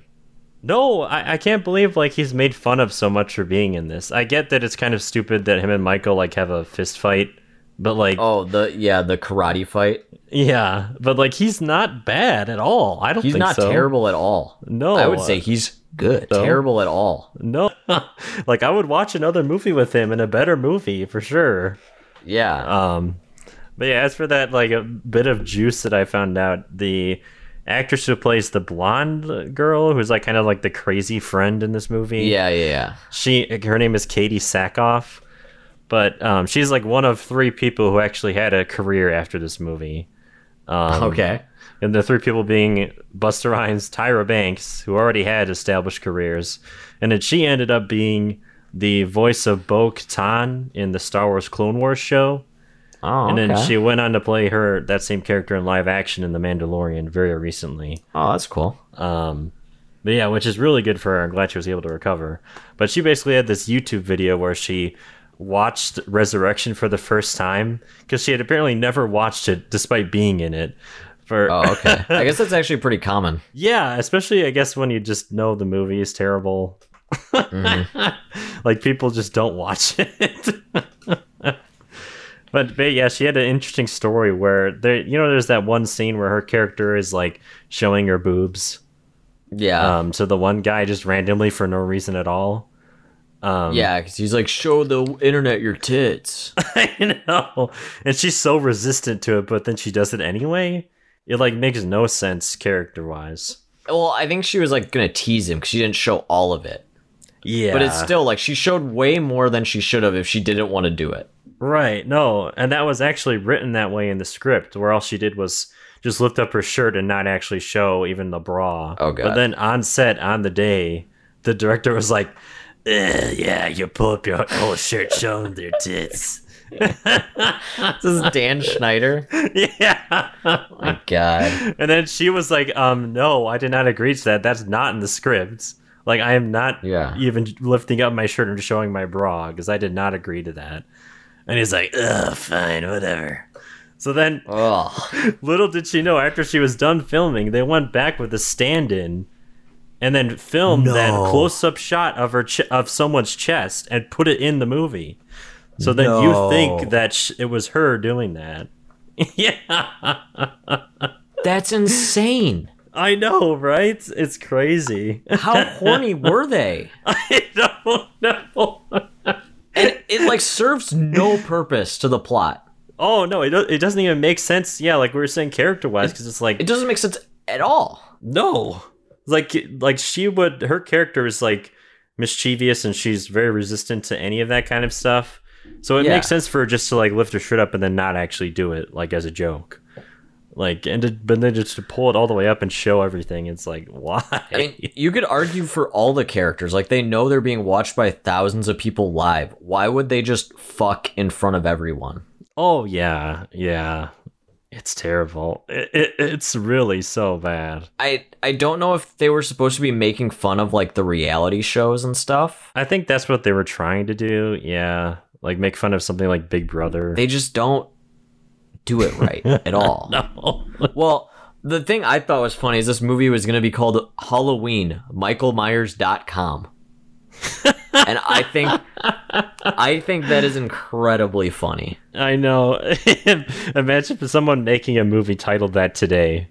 No, I, I can't believe like he's made fun of so much for being in this. I get that it's kind of stupid that him and Michael like have a fist fight, but like Oh, the yeah, the karate fight. yeah, but like he's not bad at all. I don't He's think not so. terrible at all. No, I would say he's good. No. Terrible at all. No, like I would watch another movie with him and a better movie for sure. Yeah. Um, but yeah, as for that, like a bit of juice that I found out, the actress who plays the blonde girl, who's like kind of like the crazy friend in this movie. yeah, yeah, yeah. she her name is Katee Sackhoff, but um, she's like one of three people who actually had a career after this movie. Um, Okay. and the three people being Busta Rhymes, Tyra Banks, who already had established careers, and then she ended up being the voice of Bo Katan in the Star Wars Clone Wars show. Oh, And then okay. she went on to play her that same character in live action in The Mandalorian very recently. Oh, that's cool. Um, but yeah, which is really good for her. I'm glad she was able to recover. But she basically had this YouTube video where she watched Resurrection for the first time because she had apparently never watched it despite being in it. For Oh, okay. I guess that's actually pretty common. yeah, especially I guess when you just know the movie is terrible. like people just don't watch it. but, but yeah, she had an interesting story where there you know there's that one scene where her character is like showing her boobs Yeah. um to the one guy just randomly for no reason at all. Um yeah, because he's like, show the internet your tits. I know. And she's so resistant to it, but then she does it anyway. It like makes no sense character wise. well, I think she was like gonna tease him because she didn't show all of it. Yeah. But it's still like she showed way more than she should have if she didn't want to do it. Right, no, and that was actually written that way in the script, where all she did was just lift up her shirt and not actually show even the bra. Oh, God. But then on set, on the day, the director was like, "Eh, "Yeah, you pull up your whole shirt, showing their tits." This is Dan Schneider. yeah. My God. And then she was like, "Um, no, I did not agree to that. That's not in the script. Like, I am not Yeah. even lifting up my shirt and showing my bra because I did not agree to that." And he's like, "Ugh, fine, whatever." So then Oh, Little did she know, after she was done filming, they went back with a stand-in, and then filmed that close-up shot of her ch- of someone's chest and put it in the movie. So then you think that sh- it was her doing that? yeah, that's insane. I know, right? It's crazy. How horny were they? I don't know. And it like serves no purpose to the plot. Oh no, it do- it doesn't even make sense. Yeah, like we were saying, character-wise, because it's like It doesn't make sense at all. No. Like like she would her character is like mischievous and she's very resistant to any of that kind of stuff. So it Yeah. makes sense for her just to like lift her shirt up and then not actually do it like as a joke. Like and to, but then just to pull it all the way up and show everything, it's like why? I mean, you could argue for all the characters. Like they know they're being watched by thousands of people live. Why would they just fuck in front of everyone? oh yeah, yeah. It's terrible. It, it, it's really so bad. I I don't know if they were supposed to be making fun of like the reality shows and stuff. I think that's what they were trying to do. Yeah. Like make fun of something like Big Brother. They just don't do it right at all. no. Well, the thing I thought was funny is this movie was going to be called Halloween, Michael michaelmyers.com. and I think I think that is incredibly funny. I know. Imagine someone making a movie titled that today.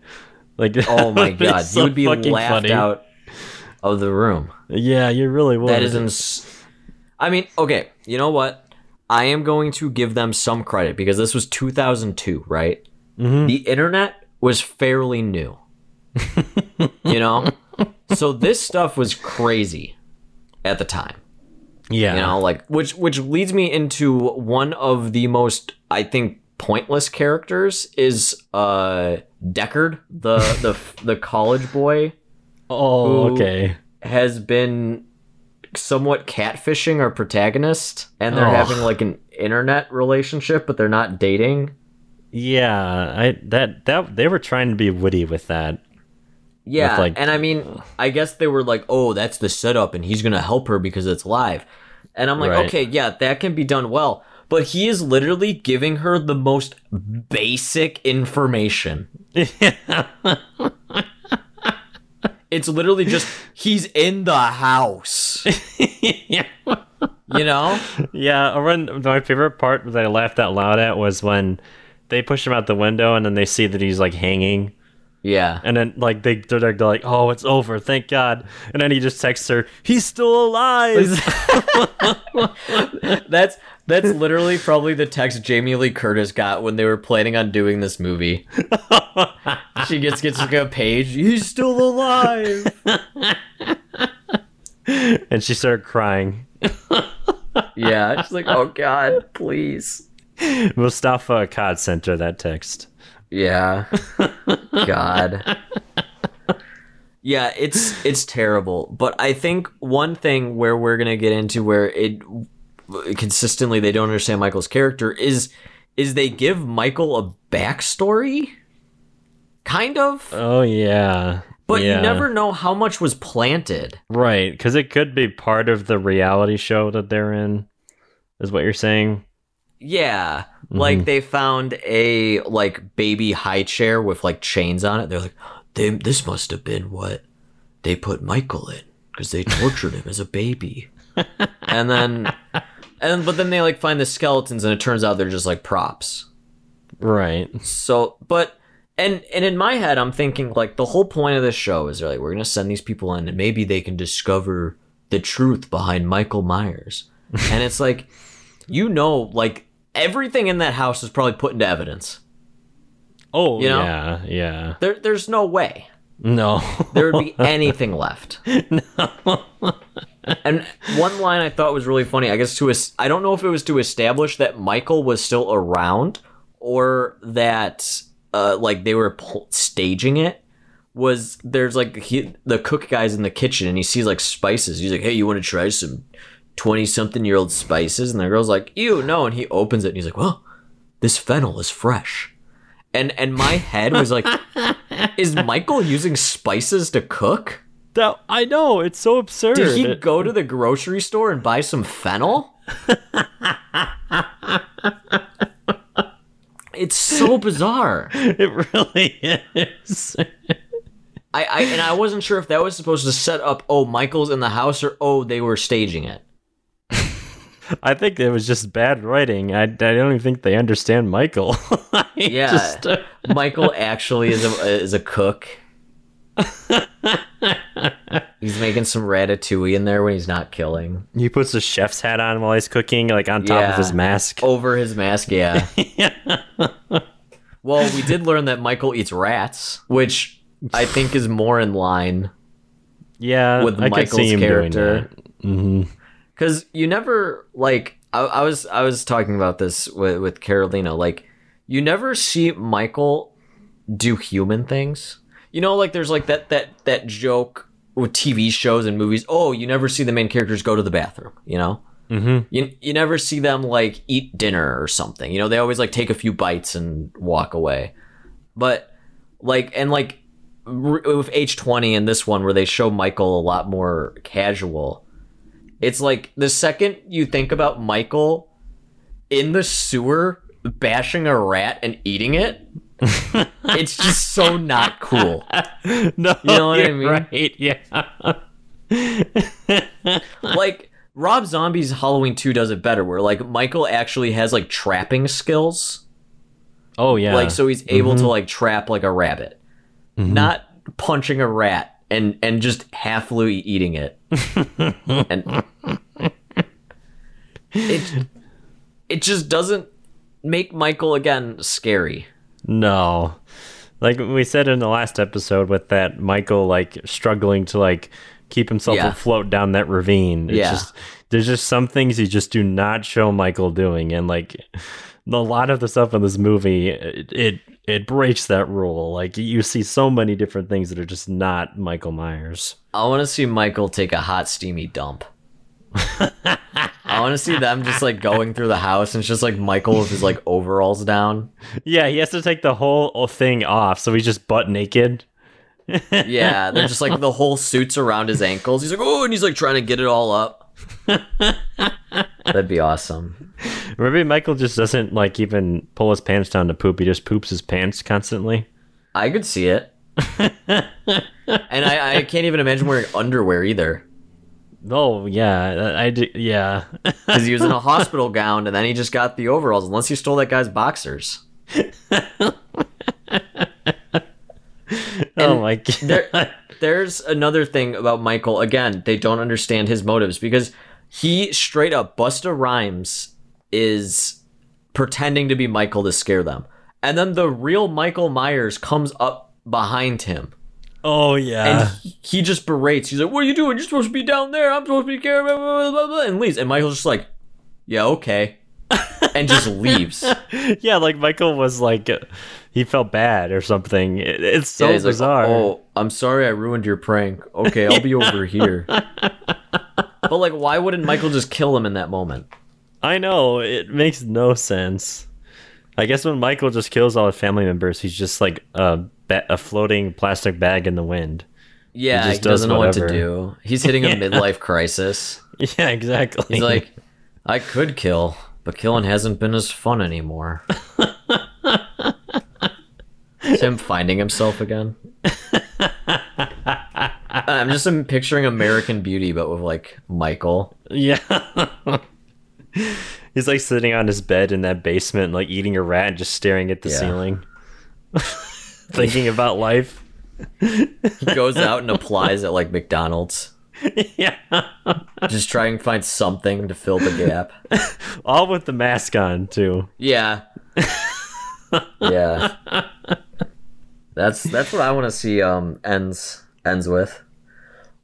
Like, Oh my that would be god, so you would be laughed funny. out of the room. Yeah, you really would. That is ins- I mean, okay, you know what? I am going to give them some credit because this was 2002, right? Mm-hmm. The internet was fairly new. you know? So this stuff was crazy at the time. yeah. You know, like which which leads me into one of the most I think pointless characters is uh Deckard, the the the college boy oh, okay. has been somewhat catfishing our protagonist and they're Oh. having like an internet relationship but they're not dating. Yeah, I that that they were trying to be witty with that. Yeah, like- and I mean, I guess they were like, "Oh, that's the setup and he's going to help her because it's live." And I'm like, Right. "Okay, yeah, that can be done well." But he is literally giving her the most basic information. It's literally just he's in the house. yeah. You know? Yeah, when my favorite part that I laughed out loud at was when they push him out the window and then they see that he's like hanging. Yeah. And then like they they're, they're like, "Oh, it's over, thank God!" And then he just texts her, "He's still alive." That's that's literally probably the text Jamie Lee Curtis got when they were planning on doing this movie. she gets gets like a page. He's still alive. and she started crying. Yeah, she's like, oh god, please. Moustapha Akkad sent her that text. Yeah. God. Yeah, it's it's terrible. But I think one thing where we're gonna get into where it consistently they don't understand Michael's character is is they give Michael a backstory, kind of, Oh yeah, but yeah. you never know how much was planted. right because it could be part of the reality show that they're in. Is what you're saying? Yeah, like mm-hmm. they found a like baby high chair with like chains on it. They're like, they, this must have been what they put Michael in because they tortured him as a baby. and then, and but then they like find the skeletons, and it turns out they're just like props. Right. So, but and and in my head, I'm thinking like the whole point of this show is they're like we're gonna send these people in, and maybe they can discover the truth behind Michael Myers. and it's like, you know, like everything in that house is probably put into evidence. Oh You know? yeah, yeah. There, there's no way No. there would be anything left. No. And one line I thought was really funny. I guess to es- I don't know if it was to establish that Michael was still around or that uh, like they were pl- staging it. Was there's like he, the cook guy's in the kitchen and he sees like spices. He's like, "Hey, you want to try some twenty something year old spices?" And the girl's like, "Ew, no!" And he opens it and he's like, "Well, this fennel is fresh." And and my head was like, "Is Michael using spices to cook?" That I know it's so absurd. Did he It- go to the grocery store and buy some fennel? it's so bizarre. It really is. I, I and I wasn't sure if that was supposed to set up oh Michael's in the house or oh they were staging it. I think it was just bad writing. I, I don't even think they understand Michael. Yeah. just- uh, Michael actually is a is a cook. he's making some ratatouille in there when he's not killing. he puts a chef's hat on while he's cooking, like on top Yeah. of his mask. Over his mask, yeah. yeah. well, we did learn that Michael eats rats, which I think is more in line yeah, with I Michael's see him doing character. that. Because you never like I, I was I was talking about this with, with Carolina like you never see Michael do human things. You know like there's like that that that joke with TV shows and movies oh you never see the main characters go to the bathroom you know? Mhm. you, you never see them like eat dinner or something. You know they always like take a few bites and walk away. But like and like with H20 and this one where they show Michael a lot more casual it's like the second you think about Michael in the sewer bashing a rat and eating it, it's just so not cool. No, You know what I mean? Right? Yeah. Like Rob Zombie's Halloween 2 does it better where like Michael actually has like trapping skills. Oh yeah. Like so he's able to mm-hmm. like trap like a rabbit. Mm-hmm. Not punching a rat and and just halfly eating it. and it it just doesn't make Michael again scary. No. Like we said in the last episode with that Michael like struggling to like keep himself Yeah. afloat down that ravine. It's Yeah. just there's just some things you just do not show Michael doing and like a lot of the stuff in this movie it it, it breaks that rule. Like you see so many different things that are just not Michael Myers. I want to see Michael take a hot steamy dump. I want to see them just like going through the house and it's just like Michael with his like overalls down. Yeah, he has to take the whole uh, thing off, so he's just butt naked. Yeah, they're just like the whole suit's around his ankles. He's like, oh, and he's like trying to get it all up. That'd be awesome. Maybe Michael just doesn't like even pull his pants down to poop. He just poops his pants constantly. I could see it. and I, I can't even imagine wearing underwear either. Oh yeah, I, I do. Yeah, Because he was in a hospital gown and then he just got the overalls, unless he stole that guy's boxers. oh my god. there, there's another thing about Michael. Again, they don't understand his motives because he straight up Busta Rhymes is pretending to be Michael to scare them, and then the real Michael Myers comes up behind him oh yeah. and he, just berates. He's like, "What are you doing? You're supposed to be down there. I'm supposed to be carrying." Blah, blah, blah, blah," and leaves. And Michael's just like, "Yeah, okay," and just leaves. yeah, like Michael was like, uh, he felt bad or something. It's so Yeah, he's like, bizarre. oh, I'm sorry I ruined your prank. Okay, I'll be over here. But like, why wouldn't Michael just kill him in that moment? I know it makes no sense. I guess when Michael just kills all his family members, he's just like a ba- a floating plastic bag in the wind. Yeah, he, just does doesn't know what to do. He's hitting a midlife crisis. Yeah, exactly. He's like, I could kill, but killing hasn't been as fun anymore. It's him finding himself again. I'm just picturing American Beauty, but with like Michael. Yeah. He's like sitting on his bed in that basement, like eating a rat and just staring at the Yeah. ceiling, thinking about life. He goes out and applies at like McDonald's. yeah. Just trying to find something to fill the gap. All with the mask on, too. Yeah. yeah. That's that's what I want to see um ends ends with.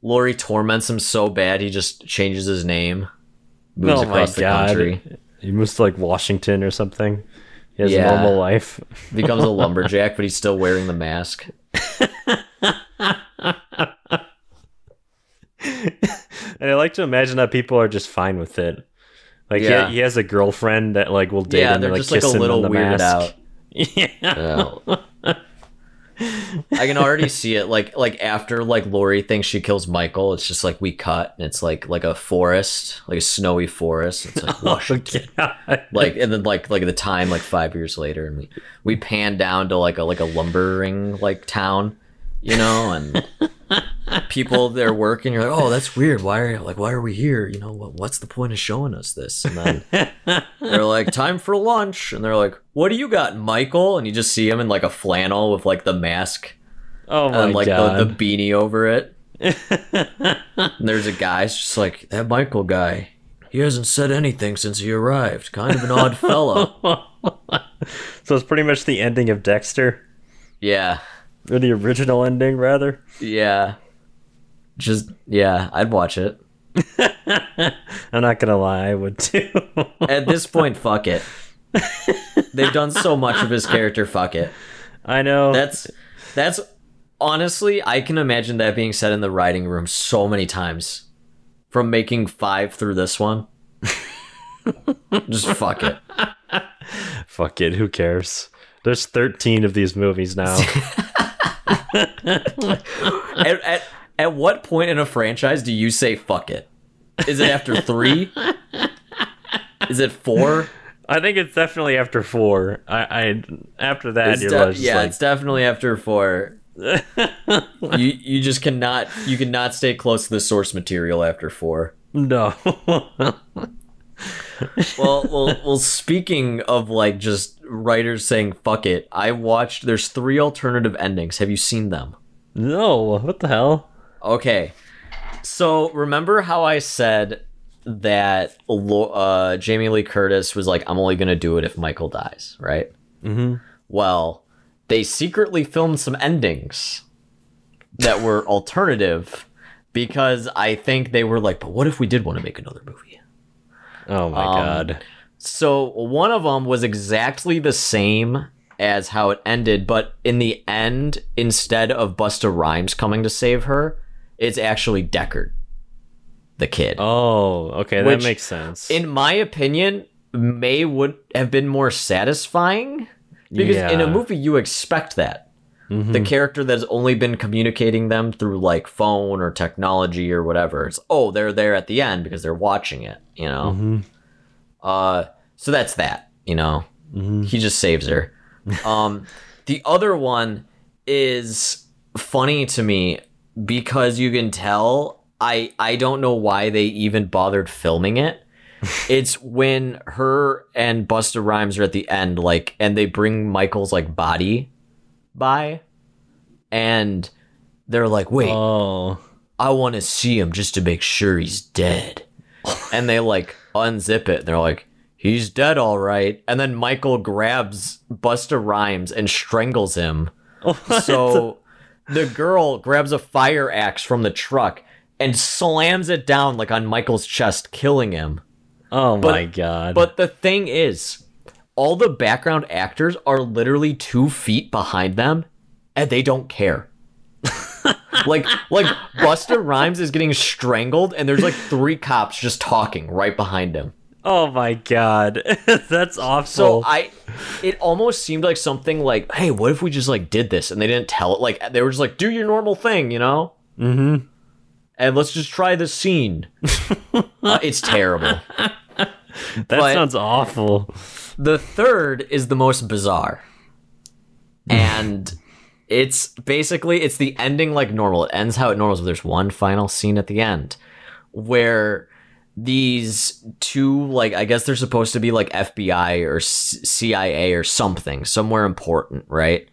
Laurie torments him so bad he just changes his name. Moves oh my across the god. country. He moves to like Washington or something. He has Yeah. a normal life. Becomes a lumberjack, but he's still wearing the mask. And I like to imagine that people are just fine with it. Like he- Yeah. he, has a girlfriend that like will date yeah, him they're and like just like kiss a him little on the weirded mask. out. Yeah. I can already see it like like after like Laurie thinks she kills Michael, it's just like we cut and it's like like a forest, like a snowy forest. It's like oh, Washington. God. like and then like like the time like five years later and we we pan down to like a like a lumbering like town you know and people there working you're like oh that's weird. Why are like why are we here? You know what, what's the point of showing us this? And then they're like time for lunch. And they're like what do you got michael? And you just see him in like a flannel with like the mask Oh my and like god. the, the beanie over it. And there's a guy it's just like that michael guy he hasn't said anything since he arrived. Kind of an odd fellow. So it's pretty much the ending of Dexter, yeah or the original ending rather. Yeah. Just yeah, I'd watch it. I'm not gonna lie, I would too. At this point, fuck it. They've done so much of his character, fuck it. I know. That's that's honestly, I can imagine that being said in the writing room so many times. From making five through this one. Just fuck it. Fuck it, who cares? There's 13 of these movies now. At, at, at what point in a franchise do you say fuck it? Is it after three? Is it four? I think it's definitely after four. I, I after that It's you're de- just yeah, like, it's definitely after four. you you just cannot you cannot stay close to the source material after four. no. Well, well, well. Speaking of like just writers saying "fuck it," I watched. There's three alternative endings. Have you seen them? no, what the hell? Okay, so remember how I said that uh, Jamie Lee Curtis was like, "I'm only gonna do it if Michael dies," right? Mhm. Well, they secretly filmed some endings that were alternative because I think they were like, "But what if we did want to make another movie?" Oh my Um, god. So one of them was exactly the same as how it ended, but in the end, instead of Busta Rhymes coming to save her, it's actually Deckard, the kid. Oh, okay, that makes sense. In my opinion, May would have been more satisfying because in a movie you expect that. The character that's only been communicating them through like phone or technology or whatever. It's oh, they're there at the end because they're watching it, you know. Uh, so that's that, you know. He just saves her. Um, the other one is funny to me because you can tell I I don't know why they even bothered filming it. it's when her and Busta Rhymes are at the end, like, and they bring Michael's like body by, and they're like, "Wait, oh. I want to see him just to make sure he's dead." and they like unzip it, and they're like, "He's dead, all right." And then Michael grabs Busta Rhymes and strangles him. So the girl grabs a fire axe from the truck and slams it down like on Michael's chest, killing him. Oh But- my god. But the thing is, all the background actors are literally two feet behind them, and they don't care. like, like Busta Rhymes is getting strangled, and there's like three cops just talking right behind him. oh my god. That's awful. So I, it almost seemed like something like, "Hey, what if we just like did this?" And they didn't tell it. Like they were just like, "Do your normal thing," you know. Mm Mhm. And let's just try this scene. Uh, it's terrible. That But- sounds awful. The third is the most bizarre. And it's basically it's the ending like normal. It ends how it normals, but there's one final scene at the end where these two like I guess they're supposed to be like FBI or CIA or something, somewhere important, right?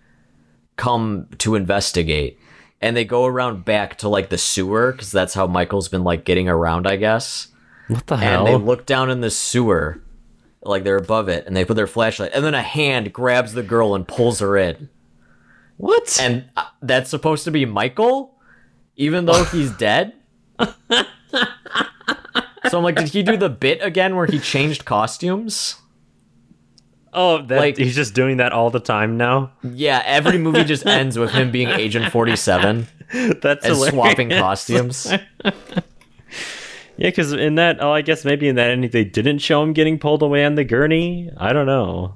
Come to investigate. And they go around back to like the sewer cuz that's how Michael's been like getting around, I guess What the hell? and they look down in the sewer like they're above it and they put their flashlight and then a hand grabs the girl and pulls her in what? and uh, that's supposed to be michael even though he's dead so i'm like did he do the bit again where he changed costumes oh, that, like- he's just doing that all the time now. yeah every movie just ends with him being agent 47 That's and swapping costumes Yeah, because in that, oh, I guess maybe in that ending they didn't show him getting pulled away on the gurney. I don't know.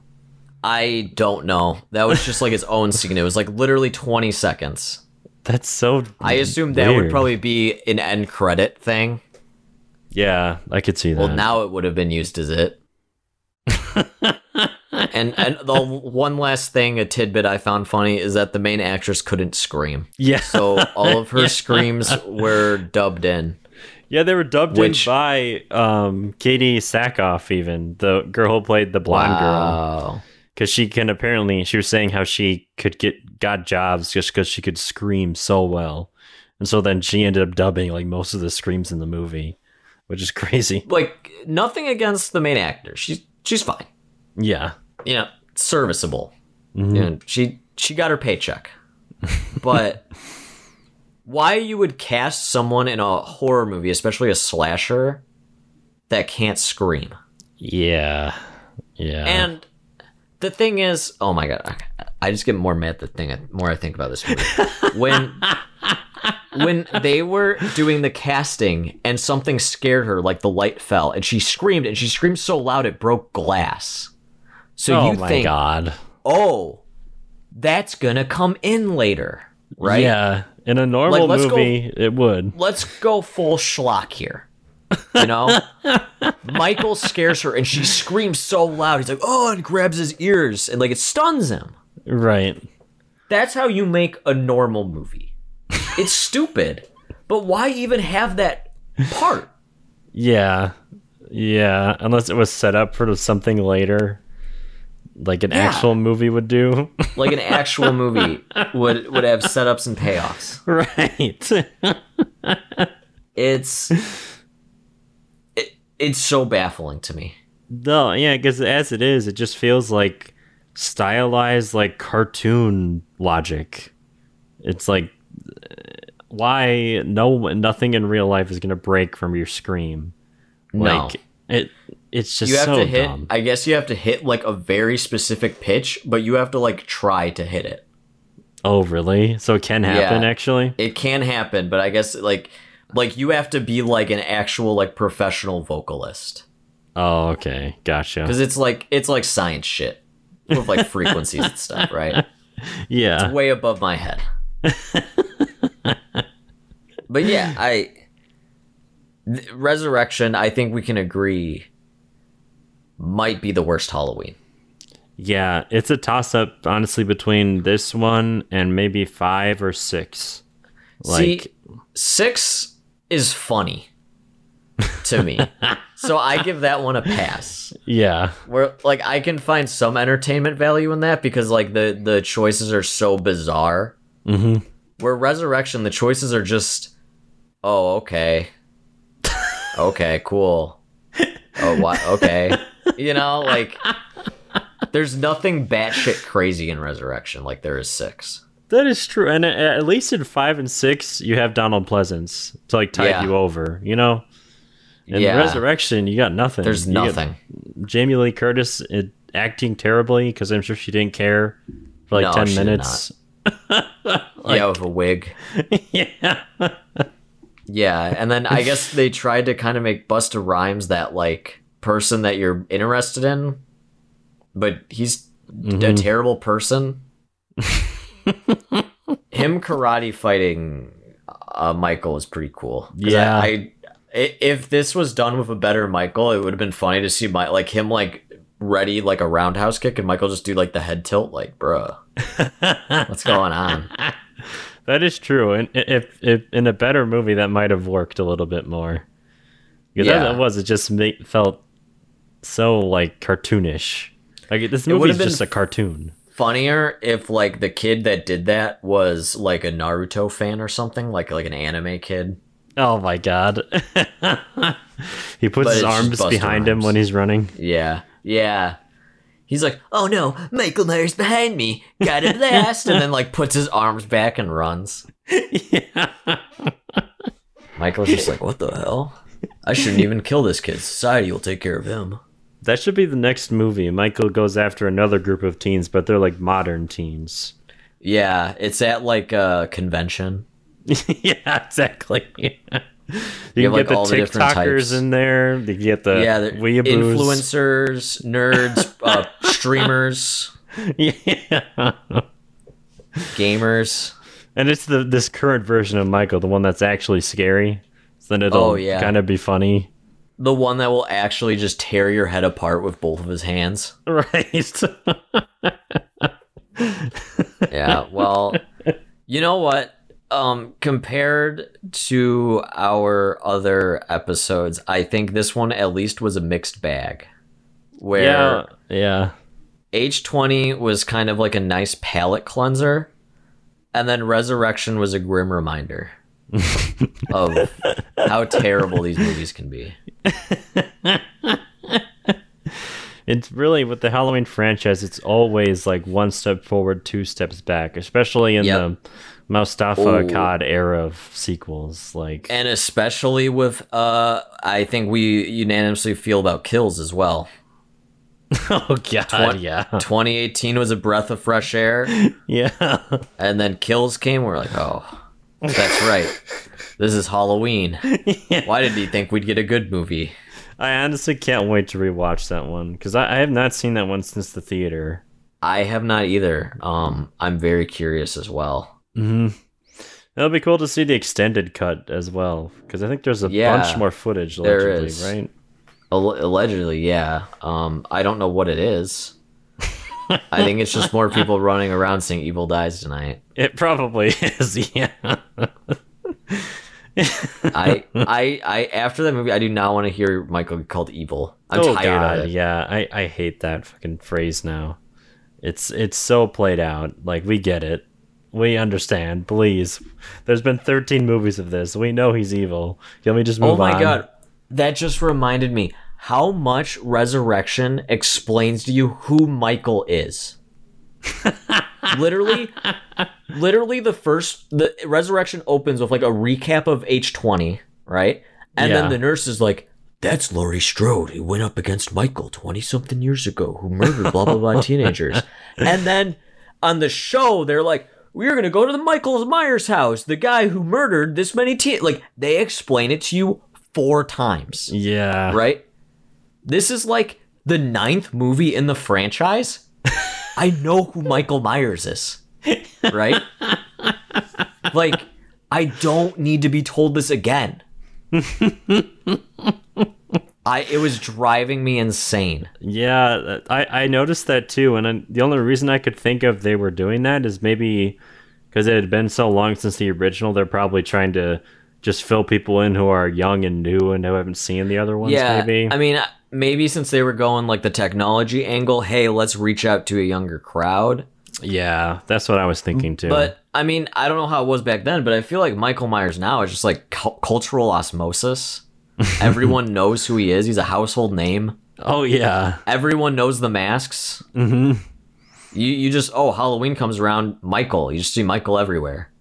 i don't know that was just like his own scene it was like literally 20 seconds That's so. i assume that would probably be an end credit thing Yeah, I could see that. Well, now it would have been used as it. and and the one last thing, a tidbit I found funny is that the main actress couldn't scream, yeah, so all of her screams were dubbed in. Yeah, they were dubbed Which- in by um, Katee Sackhoff, even the girl who played the blonde girl, because she can apparently she was saying how she could get got jobs just because she could scream so well, and so then she ended up dubbing like most of the screams in the movie, which is crazy. Like nothing against the main actor. She's she's fine. Yeah, You know, serviceable. Mhm. You know, she she got her paycheck. But why you would cast someone in a horror movie, especially a slasher, that can't scream? yeah, yeah. And the thing is, oh my god, I just get more mad the thing the more I think about this movie. when when they were doing the casting and something scared her, like the light fell, and she screamed, and she screamed so loud it broke glass. So oh you my think, god. oh, that's gonna come in later, right? Yeah, in a normal Like, let's go- movie, it would. let's go full schlock here. You know? Michael scares her and she screams so loud. He's like, oh, and grabs his ears and like it stuns him. Right. That's how you make a normal movie. It's stupid. But why even have that part? Yeah. Yeah. Unless it was set up for something later, like an Yeah. actual movie would do. Like an actual movie would would have setups and payoffs. right. It's it, it's so baffling to me. no, yeah, because as it is, it just feels like stylized, like cartoon logic. It's like, why no nothing in real life is gonna break from your scream. No. It, it's just you have so to hit dumb. I guess you have to hit like a very specific pitch, but you have to like try to hit it. Oh, really? So it can happen, Yeah. actually. It can happen, but I guess like like you have to be like an actual like professional vocalist Oh, okay, gotcha. because it's like it's like science shit with like frequencies and stuff, right? Yeah, it's Way above my head. but yeah, I Resurrection. I think we can agree might be the worst Halloween. yeah. It's a toss up, honestly, between this one and maybe five or six. Like, See, six is funny to me, so I give that one a pass. yeah, where like I can find some entertainment value in that because like the the choices are so bizarre. Mhm. Where Resurrection, the choices are just, oh okay, okay, cool. Oh what? Okay, you know, like there's nothing batshit crazy in Resurrection like there is six. that is true. And at least in five and six, you have Donald Pleasence to like tide Yeah. you over. You know. In Yeah. Resurrection, you got nothing. There's You nothing. Jamie Lee Curtis acting terribly because I'm sure she didn't care for like No, ten minutes. yeah, with a wig. yeah. Yeah, and then I guess they tried to kind of make Busta Rhymes that like person that you're interested in, but he's a terrible person. Him karate fighting uh, Michael is pretty cool. Yeah. I, I I- If this was done with a better Michael, it would have been funny to see my like him like ready like a roundhouse kick and Michael just do like the head tilt like bruh. What's going on? That is true, and if, if in a better movie that might have worked a little bit more. Because Yeah. as it was, it just made, felt so like cartoonish. Like this movie is just a cartoon. Funnier if like the kid that did that was like a Naruto fan or something, like like an anime kid. Oh my god! he puts But his arms behind him when he's running. Yeah. Yeah. He's like, oh no, Michael Myers behind me. Gotta last," and then like puts his arms back and runs. yeah. Michael's just like, what the hell? I shouldn't even kill this kid. Society will take care of him. That should be the next movie. Michael goes after another group of teens, but they're like modern teens. Yeah, it's at like a convention. yeah, exactly. you have, can like, get the all the. TikTokers in there. You can get the yeah, the weeaboos. influencers, nerds, uh, streamers, yeah. gamers. And it's the this current version of Michael, the one that's actually scary. So then it'll Oh, yeah. kind of be funny. The one that will actually just tear your head apart with both of his hands. Right. Yeah, well, you know what? Um, compared to our other episodes, I think this one at least was a mixed bag. Where yeah. Yeah. H20 was kind of like a nice palate cleanser, and then Resurrection was a grim reminder of how terrible these movies can be. It's really with the Halloween franchise, it's always like one step forward, two steps back, especially in Yep. the Moustapha Oh. Akkad era of sequels. Like, And especially with, uh, I think we unanimously feel about kills as well. oh god, Twen- yeah, 2018 was a breath of fresh air, yeah, and then kills came. We're like, oh, that's right. This is Halloween. Why did he think we'd get a good movie? I honestly can't wait to rewatch that one because I, I have not seen that one since the theater. I have not either. Um, I'm very curious as well. Mm-hmm. It'll be cool to see the extended cut as well because I think there's a Yeah, bunch more footage. there Allegedly, is. right? Al- allegedly, yeah. Um, I don't know what it is. I think it's just more people running around saying "Evil dies tonight." It probably is. Yeah. I, I, I. After that movie, I do not want to hear Michael called evil. I'm oh tired god, of it. yeah. I I hate that fucking phrase now. It's it's so played out. Like we get it. We understand. Please. There's been 13 movies of this. We know he's evil. Let me just oh move on. Oh my on? god, that just reminded me how much Resurrection explains to you who Michael is. literally, literally, the first the Resurrection opens with like a recap of H twenty, right? And Yeah. then the nurse is like, "That's Laurie Strode. He went up against Michael twenty something years ago, who murdered blah blah blah teenagers." And then on the show, they're like. We're gonna go to the Michael Myers house, the guy who murdered this many teen. Like they explain it to you four times, Yeah. right? This is like the ninth movie in the franchise. I know who Michael Myers is, right? like, I don't need to be told this again. I it was driving me insane. Yeah, I, I noticed that too, and I, the only reason I could think of they were doing that is maybe because it had been so long since the original. They're probably trying to just fill people in who are young and new and who haven't seen the other ones. yeah, maybe. I mean, maybe since they were going like the technology angle, hey, let's reach out to a younger crowd. yeah, that's what I was thinking too. But I mean, I don't know how it was back then, but I feel like Michael Myers now is just like cu- cultural osmosis. Everyone knows who he is. He's a household name. oh yeah, Everyone knows the masks. hmm You you just oh Halloween comes around, Michael. You just see Michael everywhere.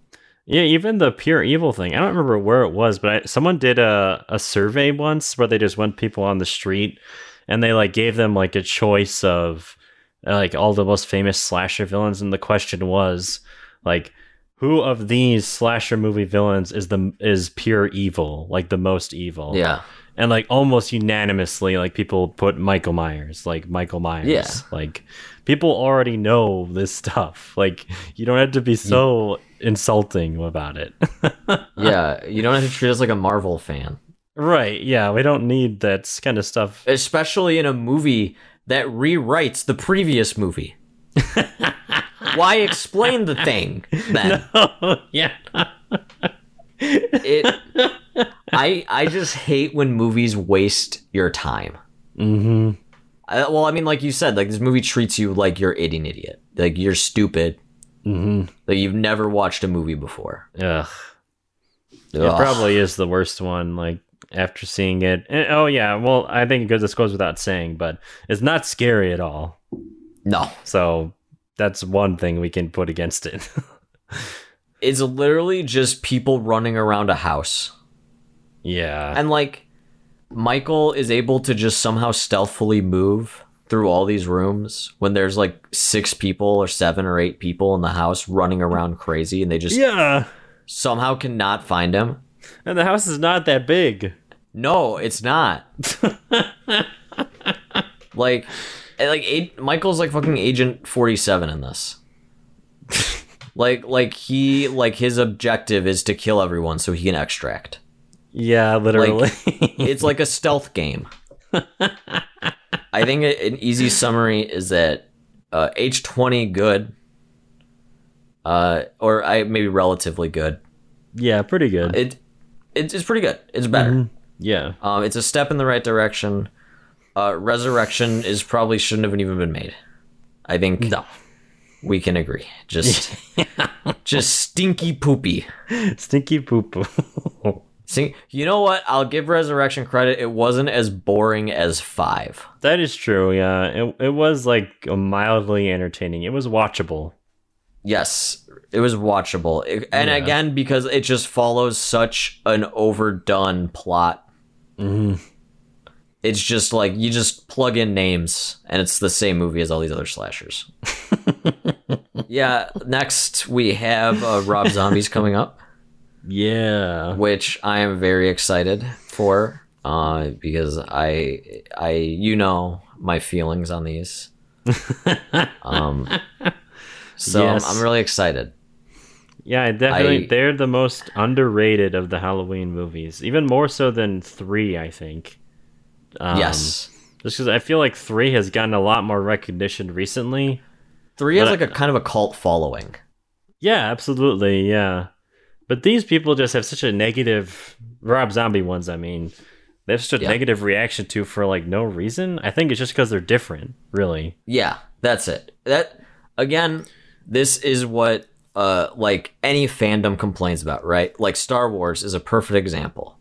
yeah. Even the pure evil thing. I don't remember where it was, but I, someone did a a survey once where they just went people on the street and they like gave them like a choice of like all the most famous slasher villains, and the question was like. Who of these slasher movie villains is the is pure evil, like the most evil? Yeah, and like almost unanimously like people put michael myers like michael myers Yeah. like people already know this stuff like you don't have to be so insulting about it yeah. You don't have to treat us like a Marvel fan. Right. Yeah, we don't need that kind of stuff. especially in a movie that rewrites the previous movie. Why explain the thing then? Oh, yeah. It I I just hate when movies waste your time. Mhm. I, well, I mean, like you said, like this movie treats you like you're an idiot, like you're stupid, Mhm. like you've never watched a movie before. Ugh. It Ugh. probably is the worst one. Like after seeing it. And- oh yeah. Well, I think it goes- this goes without saying, but it's not scary at all. No. So that's one thing we can put against it. It's literally just people running around a house. yeah. And like Michael is able to just somehow stealthily move through all these rooms when there's like six people or seven or eight people in the house running around crazy and they just yeah. somehow cannot find him. And the house is not that big. No, it's not. like like eight, Michael's like fucking agent 47 in this. like like he like his objective is to kill everyone so he can extract. Yeah, literally. it's like a stealth game. I think an easy summary is that uh, H20 good, uh, or I maybe relatively good. yeah, pretty good. It, it it's pretty good. It's better. yeah. Um, it's a step in the right direction. Uh, Resurrection is probably shouldn't have even been made. I think No. we can agree. Just just stinky poopy. Stinky poop. See, you know what? I'll give Resurrection credit. It wasn't as boring as five. that is true. Yeah. It it was like mildly entertaining. It was watchable. Yes, it was watchable. It- and Yeah. again, because it just follows such an overdone plot. Mhm. It's just like you just plug in names and it's the same movie as all these other slashers. yeah, next we have uh, Rob Zombies coming up, Yeah. which I am very excited for uh, because I, I, you know, my feelings on these. um, so I'm- I'm really excited. Yeah, definitely. I- they're the most underrated of the Halloween movies, even more so than three, I think. Um, yes. Just because I feel like three has gotten a lot more recognition recently. Three has like a kind of a cult following. Yeah, absolutely. Yeah. But these people just have such a negative, Rob Zombie ones, I mean, they have such a Yeah. negative reaction to for like no reason. I think it's just because they're different, really. Yeah, that's it. That again, this is what uh like any fandom complains about, right? Like Star Wars is a perfect example.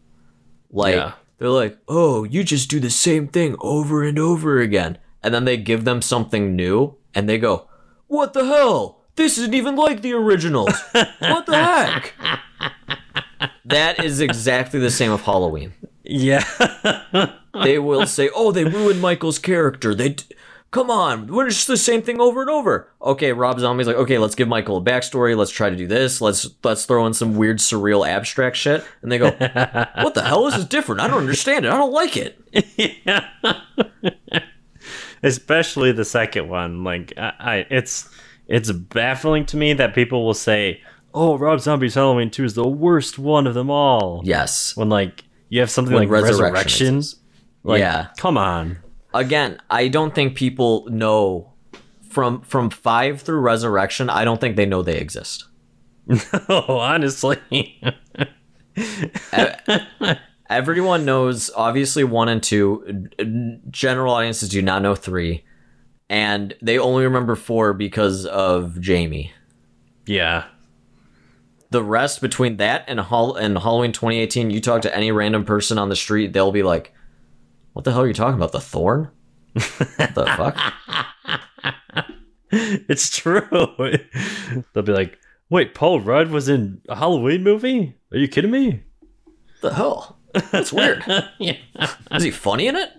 Like Yeah. They're like, "Oh, you just do the same thing over and over again." And then they give them something new and they go, "What the hell? This isn't even like the originals. what the heck?" that is exactly the same of Halloween. Yeah. they will say, "Oh, they ruined Michael's character. They, d- come on, we're just the same thing over and over." Okay, Rob Zombie's like, "Okay, let's give Michael a backstory. Let's try to do this. Let's let's throw in some weird, surreal, abstract shit." And they go, "What the hell? Is this is different. I don't understand it. I don't like it." Especially the second one. Like, I, I, it's it's baffling to me that people will say, "Oh, Rob Zombie's Halloween Two is the worst one of them all." Yes. When like you have something When like Resurrection Resurrection. Like, Yeah. Come on. Again, I don't think people know from from five through Resurrection. I don't think they know they exist. oh, honestly. Everyone knows, obviously, one and two. General audiences do not know three. And they only remember four because of Jamie. yeah. The rest between that and, Hall- and Halloween 2018, you talk to any random person on the street, they'll be like, What the hell are you talking about? The Thorn? what the fuck? It's true. They'll be like, "Wait, Paul Rudd was in a Halloween movie? Are you kidding me?" the hell? That's weird. yeah. Is he funny in it?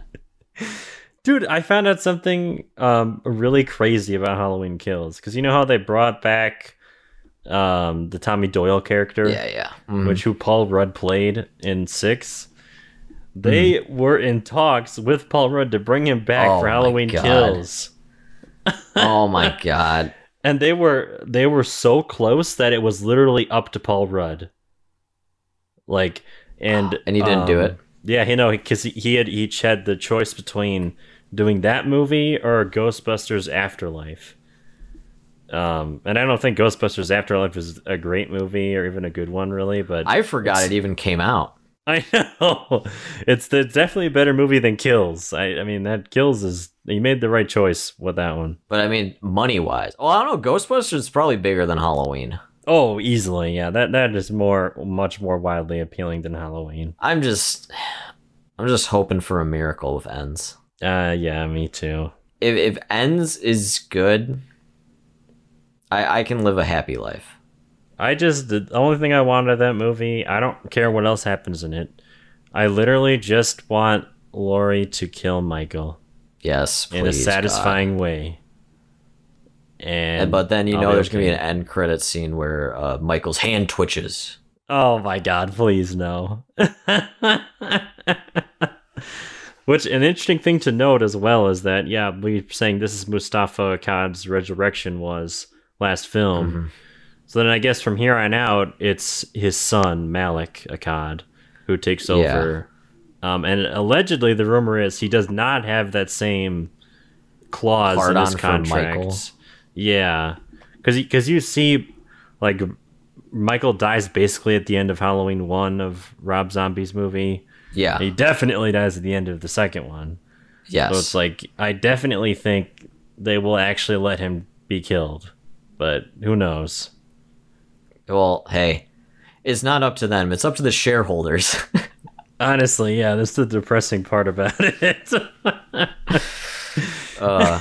Dude, I found out something um really crazy about Halloween Kills because you know how they brought back um the Tommy Doyle character, Yeah, yeah. Mhm. which who Paul Rudd played in six. They were in talks with Paul Rudd to bring him back Oh for Halloween Kills. oh my god. and they were they were so close that it was literally up to Paul Rudd. Like, and And he didn't do um, it? Yeah, you know, because he, he had each had the choice between doing that movie or Ghostbusters Afterlife. Um, and I don't think Ghostbusters Afterlife is a great movie or even a good one, really. But I forgot it even came out. I know it's the, definitely a better movie than Kills. I, I mean, that Kills is you made the right choice with that one. But I mean, money wise, well, I don't know. Ghostbusters is probably bigger than Halloween. Oh, easily, yeah. That that is more, much more widely appealing than Halloween. I'm just, I'm just hoping for a miracle with ends. Uh, yeah, me too. If if ends is good, I I can live a happy life. I just the only thing I want out of that movie. I don't care what else happens in it. I literally just want Laurie to kill Michael Yes, please, in a God. satisfying way. And, And, but then you I'll know there's gonna be an end credit scene where uh, Michael's hand twitches. Oh my god, please no. Which an interesting thing to note as well is that yeah, we are saying this is Moustapha Akkad's resurrection was last film. Mm-hmm. So then I guess from here on out it's his son Malik Akkad who takes Yeah. over. Um, and allegedly the rumor is he does not have that same clause in Hard-on his contract. Yeah, because because you see, like Michael dies basically at the end of Halloween one of Rob Zombie's movie. Yeah. He definitely dies at the end of the second one. Yes. So it's like I definitely think they will actually let him be killed, but who knows? Well, hey, it's not up to them. It's up to the shareholders. Honestly, yeah, that's the depressing part about it. uh,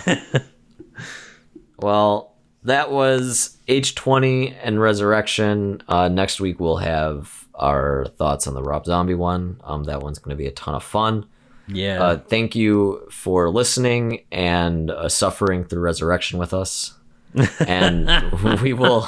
well, that was H20 and Resurrection. Uh, next week we'll have our thoughts on the Rob Zombie one. Um, that one's going to be a ton of fun. yeah. Uh, thank you for listening and uh, suffering through Resurrection with us. And we will